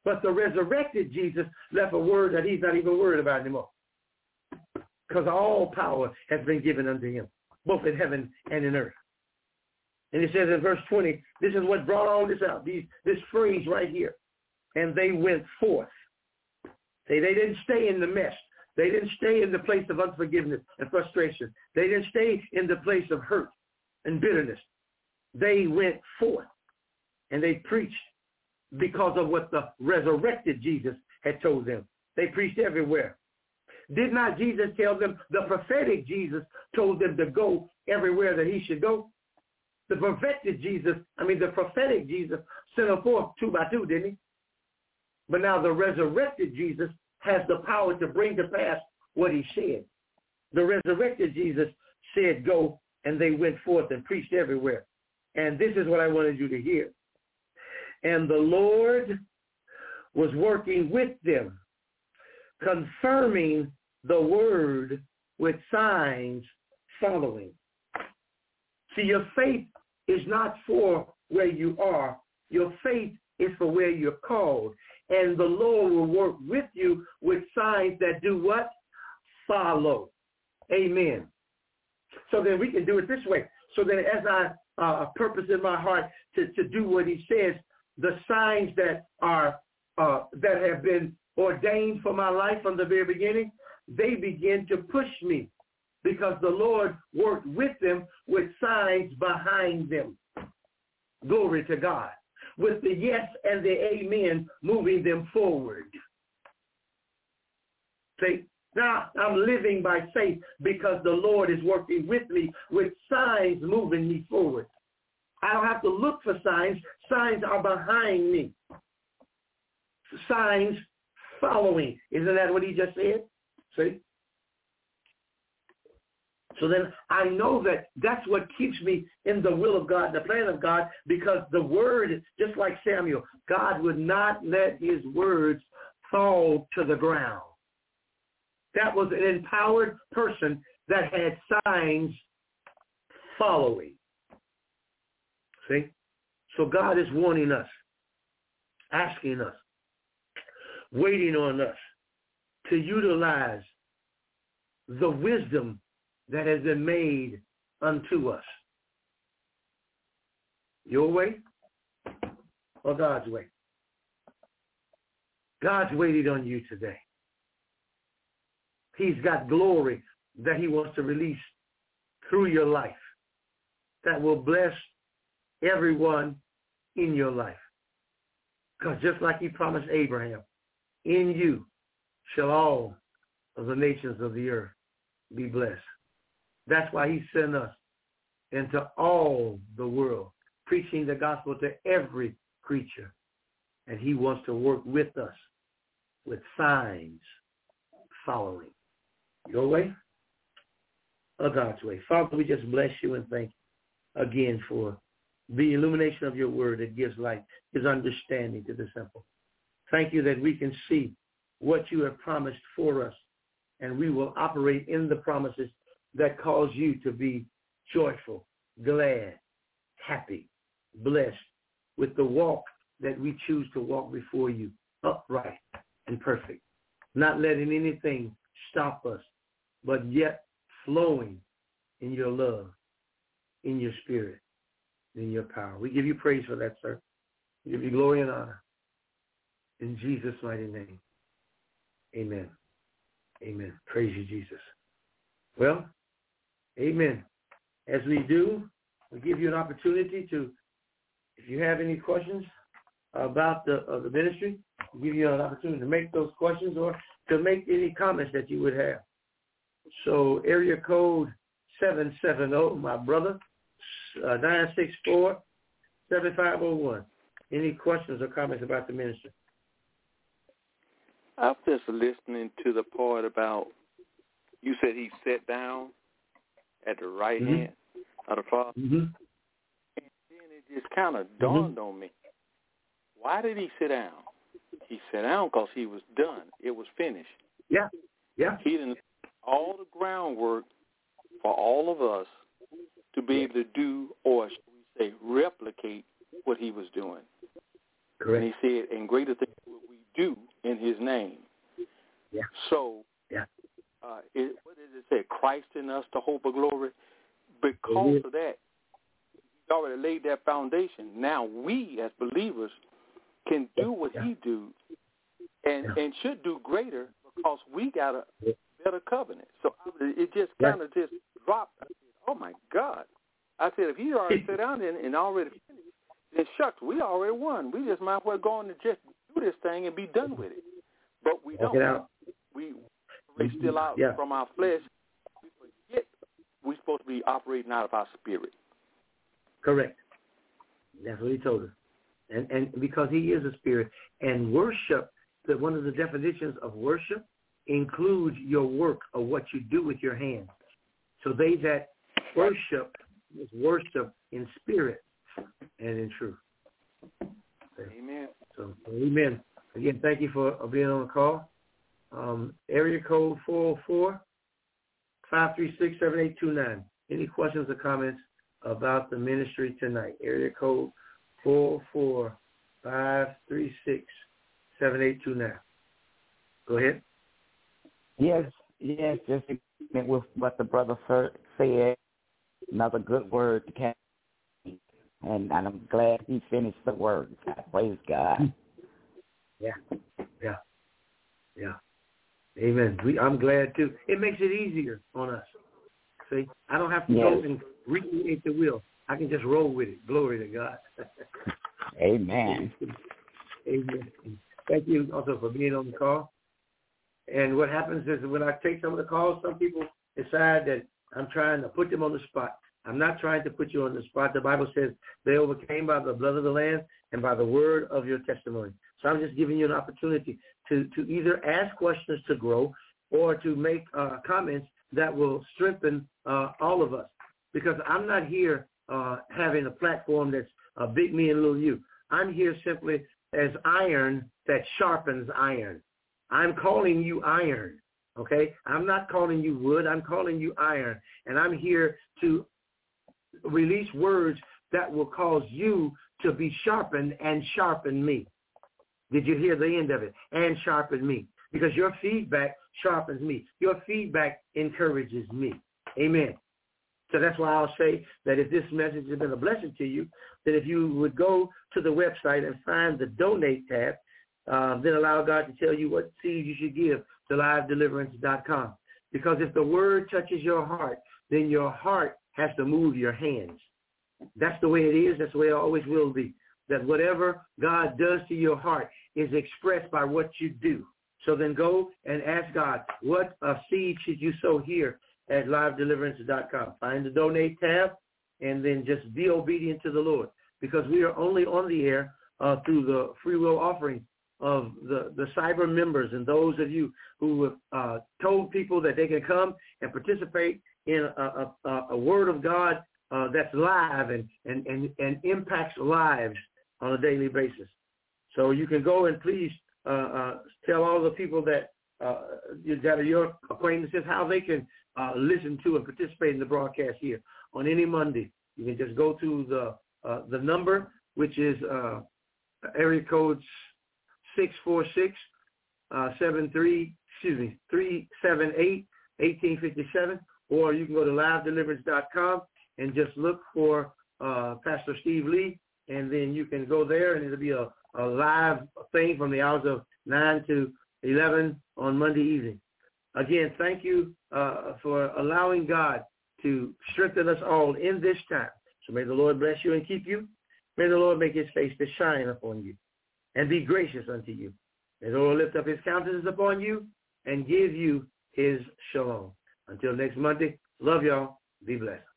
S2: But the resurrected Jesus left a word that he's not even worried about anymore. Because all power has been given unto him, both in heaven and in earth. And it says in verse 20, this is what brought all this out, these, this phrase right here. And they went forth. See, they didn't stay in the mess. They didn't stay in the place of unforgiveness and frustration. They didn't stay in the place of hurt and bitterness. They went forth and they preached because of what the resurrected Jesus had told them. They preached everywhere. Did not Jesus tell them, the prophetic Jesus told them to go everywhere that he should go? The prophetic Jesus, I mean the prophetic Jesus sent them forth two by two, didn't he? But now the resurrected Jesus has the power to bring to pass what he said. The resurrected Jesus said, go, and they went forth and preached everywhere. And this is what I wanted you to hear. And the Lord was working with them, confirming the word with signs following. See, your faith is not for where you are. Your faith is for where you're called and the Lord will work with you with signs that do what? Follow. Amen. So then we can do it this way. So then as I uh, purpose in my heart to, to do what he says, the signs that are uh, that have been ordained for my life from the very beginning, they begin to push me because the Lord worked with them with signs behind them. Glory to God with the yes and the amen moving them forward. See, now I'm living by faith because the Lord is working with me with signs moving me forward. I don't have to look for signs. Signs are behind me. Signs following. Isn't that what he just said? See? So then I know that that's what keeps me in the will of God, the plan of God, because the word, just like Samuel, God would not let his words fall to the ground. That was an empowered person that had signs following. See? So God is warning us, asking us, waiting on us to utilize the wisdom that has been made unto us. Your way or God's way? God's waited on you today. He's got glory that he wants to release through your life that will bless everyone in your life. Because just like he promised Abraham, in you shall all of the nations of the earth be blessed. That's why he sent us into all the world, preaching the gospel to every creature. And he wants to work with us with signs following. Your way or God's way. Father, we just bless you and thank you again for the illumination of your word that gives light, gives understanding to the simple. Thank you that we can see what you have promised for us, and we will operate in the promises that cause you to be joyful, glad, happy, blessed with the walk that we choose to walk before you, upright and perfect, not letting anything stop us, but yet flowing in your love, in your spirit, in your power. We give you praise for that, sir. We give you glory and honor. In Jesus' mighty name. Amen. Amen. Praise you, Jesus. Well, Amen. As we do, we give you an opportunity to, if you have any questions about the, uh, the ministry, we give you an opportunity to make those questions or to make any comments that you would have. So area code 770, my brother, uh, 964-7501. Any questions or comments about the ministry?
S3: I'm just listening to the part about You said he sat down at the right
S2: Mhm.
S3: hand of the Father.
S2: Mm-hmm.
S3: And then it just kind of dawned on me. Why did he sit down? He sat down because he was done. It was finished.
S2: Yeah. Yeah.
S3: He didn't all the groundwork for all of us to be able to do, or should we say, replicate what he was doing. And he said, "And greater things will we do in His name."
S2: Yeah.
S3: So. Uh, it, what did it say? Christ in us, the hope of glory. Because
S2: Mhm.
S3: of that, He already laid that foundation. Now we, as believers, can do what
S2: Yeah.
S3: He do, and
S2: Yeah.
S3: and should do greater because we got a better covenant. So it just kind of just dropped. I said, "Oh my God!" I said, "If He already sat down and, and already finished, then shucks, we already won. We just might as well go on and just do this thing and be done with it." But we don't. We we mm-hmm. still out
S2: Yeah.
S3: from our flesh. We forget we're supposed to be operating out of our spirit.
S2: Correct. That's what he told us. And and because he is a spirit. And worship, that one of the definitions of worship includes your work of what you do with your hands. So they that worship is worship in spirit and in truth.
S3: Amen.
S2: So amen. Again, thank you for being on the call. Um, area code 404-536-7829. Any questions or comments about the ministry tonight? Area code 404-536-7829. Go ahead.
S4: Yes, yes, just agreement with what the brother said. Another good word to catch. And, and I'm glad he finished the word. Praise God.
S2: Yeah, yeah, yeah. Amen. We, I'm glad too. It makes it easier on us. See, I don't have to go and recreate the wheel. I can just roll with it. Glory to God.
S4: Amen.
S2: Amen. Thank you also for being on the call. And what happens is when I take some of the calls, some people decide that I'm trying to put them on the spot. I'm not trying to put you on the spot. The Bible says they overcame by the blood of the Lamb and by the word of your testimony. So I'm just giving you an opportunity to, to either ask questions to grow or to make uh, comments that will strengthen uh, all of us. Because I'm not here uh, having a platform that's uh, big me and little you. I'm here simply as iron that sharpens iron. I'm calling you iron, okay? I'm not calling you wood. I'm calling you iron. And I'm here to release words that will cause you to be sharpened and sharpen me. Did you hear the end of it? And sharpen me. Because your feedback sharpens me. Your feedback encourages me. Amen. So that's why I'll say that if this message has been a blessing to you, that if you would go to the website and find the donate tab, um, then allow God to tell you what seed you should give to livedeliverance.com. Because if the word touches your heart, then your heart has to move your hands. That's the way it is. That's the way it always will be. That whatever God does to your heart is expressed by what you do. So then go and ask God, what uh, seed should you sow here at livedeliverance.com? Find the donate tab and then just be obedient to the Lord because we are only on the air uh, through the free will offering of the, the cyber members and those of you who have uh, told people that they can come and participate in a, a, a word of God uh, that's live and, and, and, and impacts lives on a daily basis. So you can go and please uh, uh, tell all the people that uh, that are your acquaintances how they can uh, listen to and participate in the broadcast here on any Monday. You can just go to the uh, the number, which is uh, area code six four six seven three excuse me three seven eight eighteen fifty seven, or you can go to livedeliverance.com and just look for uh, Pastor Steve Lee, and then you can go there, and it'll be a, a live thing from the hours of nine to eleven on Monday evening. Again, thank you uh, for allowing God to strengthen us all in this time. So may the Lord bless you and keep you. May the Lord make his face to shine upon you and be gracious unto you. May the Lord lift up his countenance upon you and give you his shalom. Until next Monday, love y'all. Be blessed.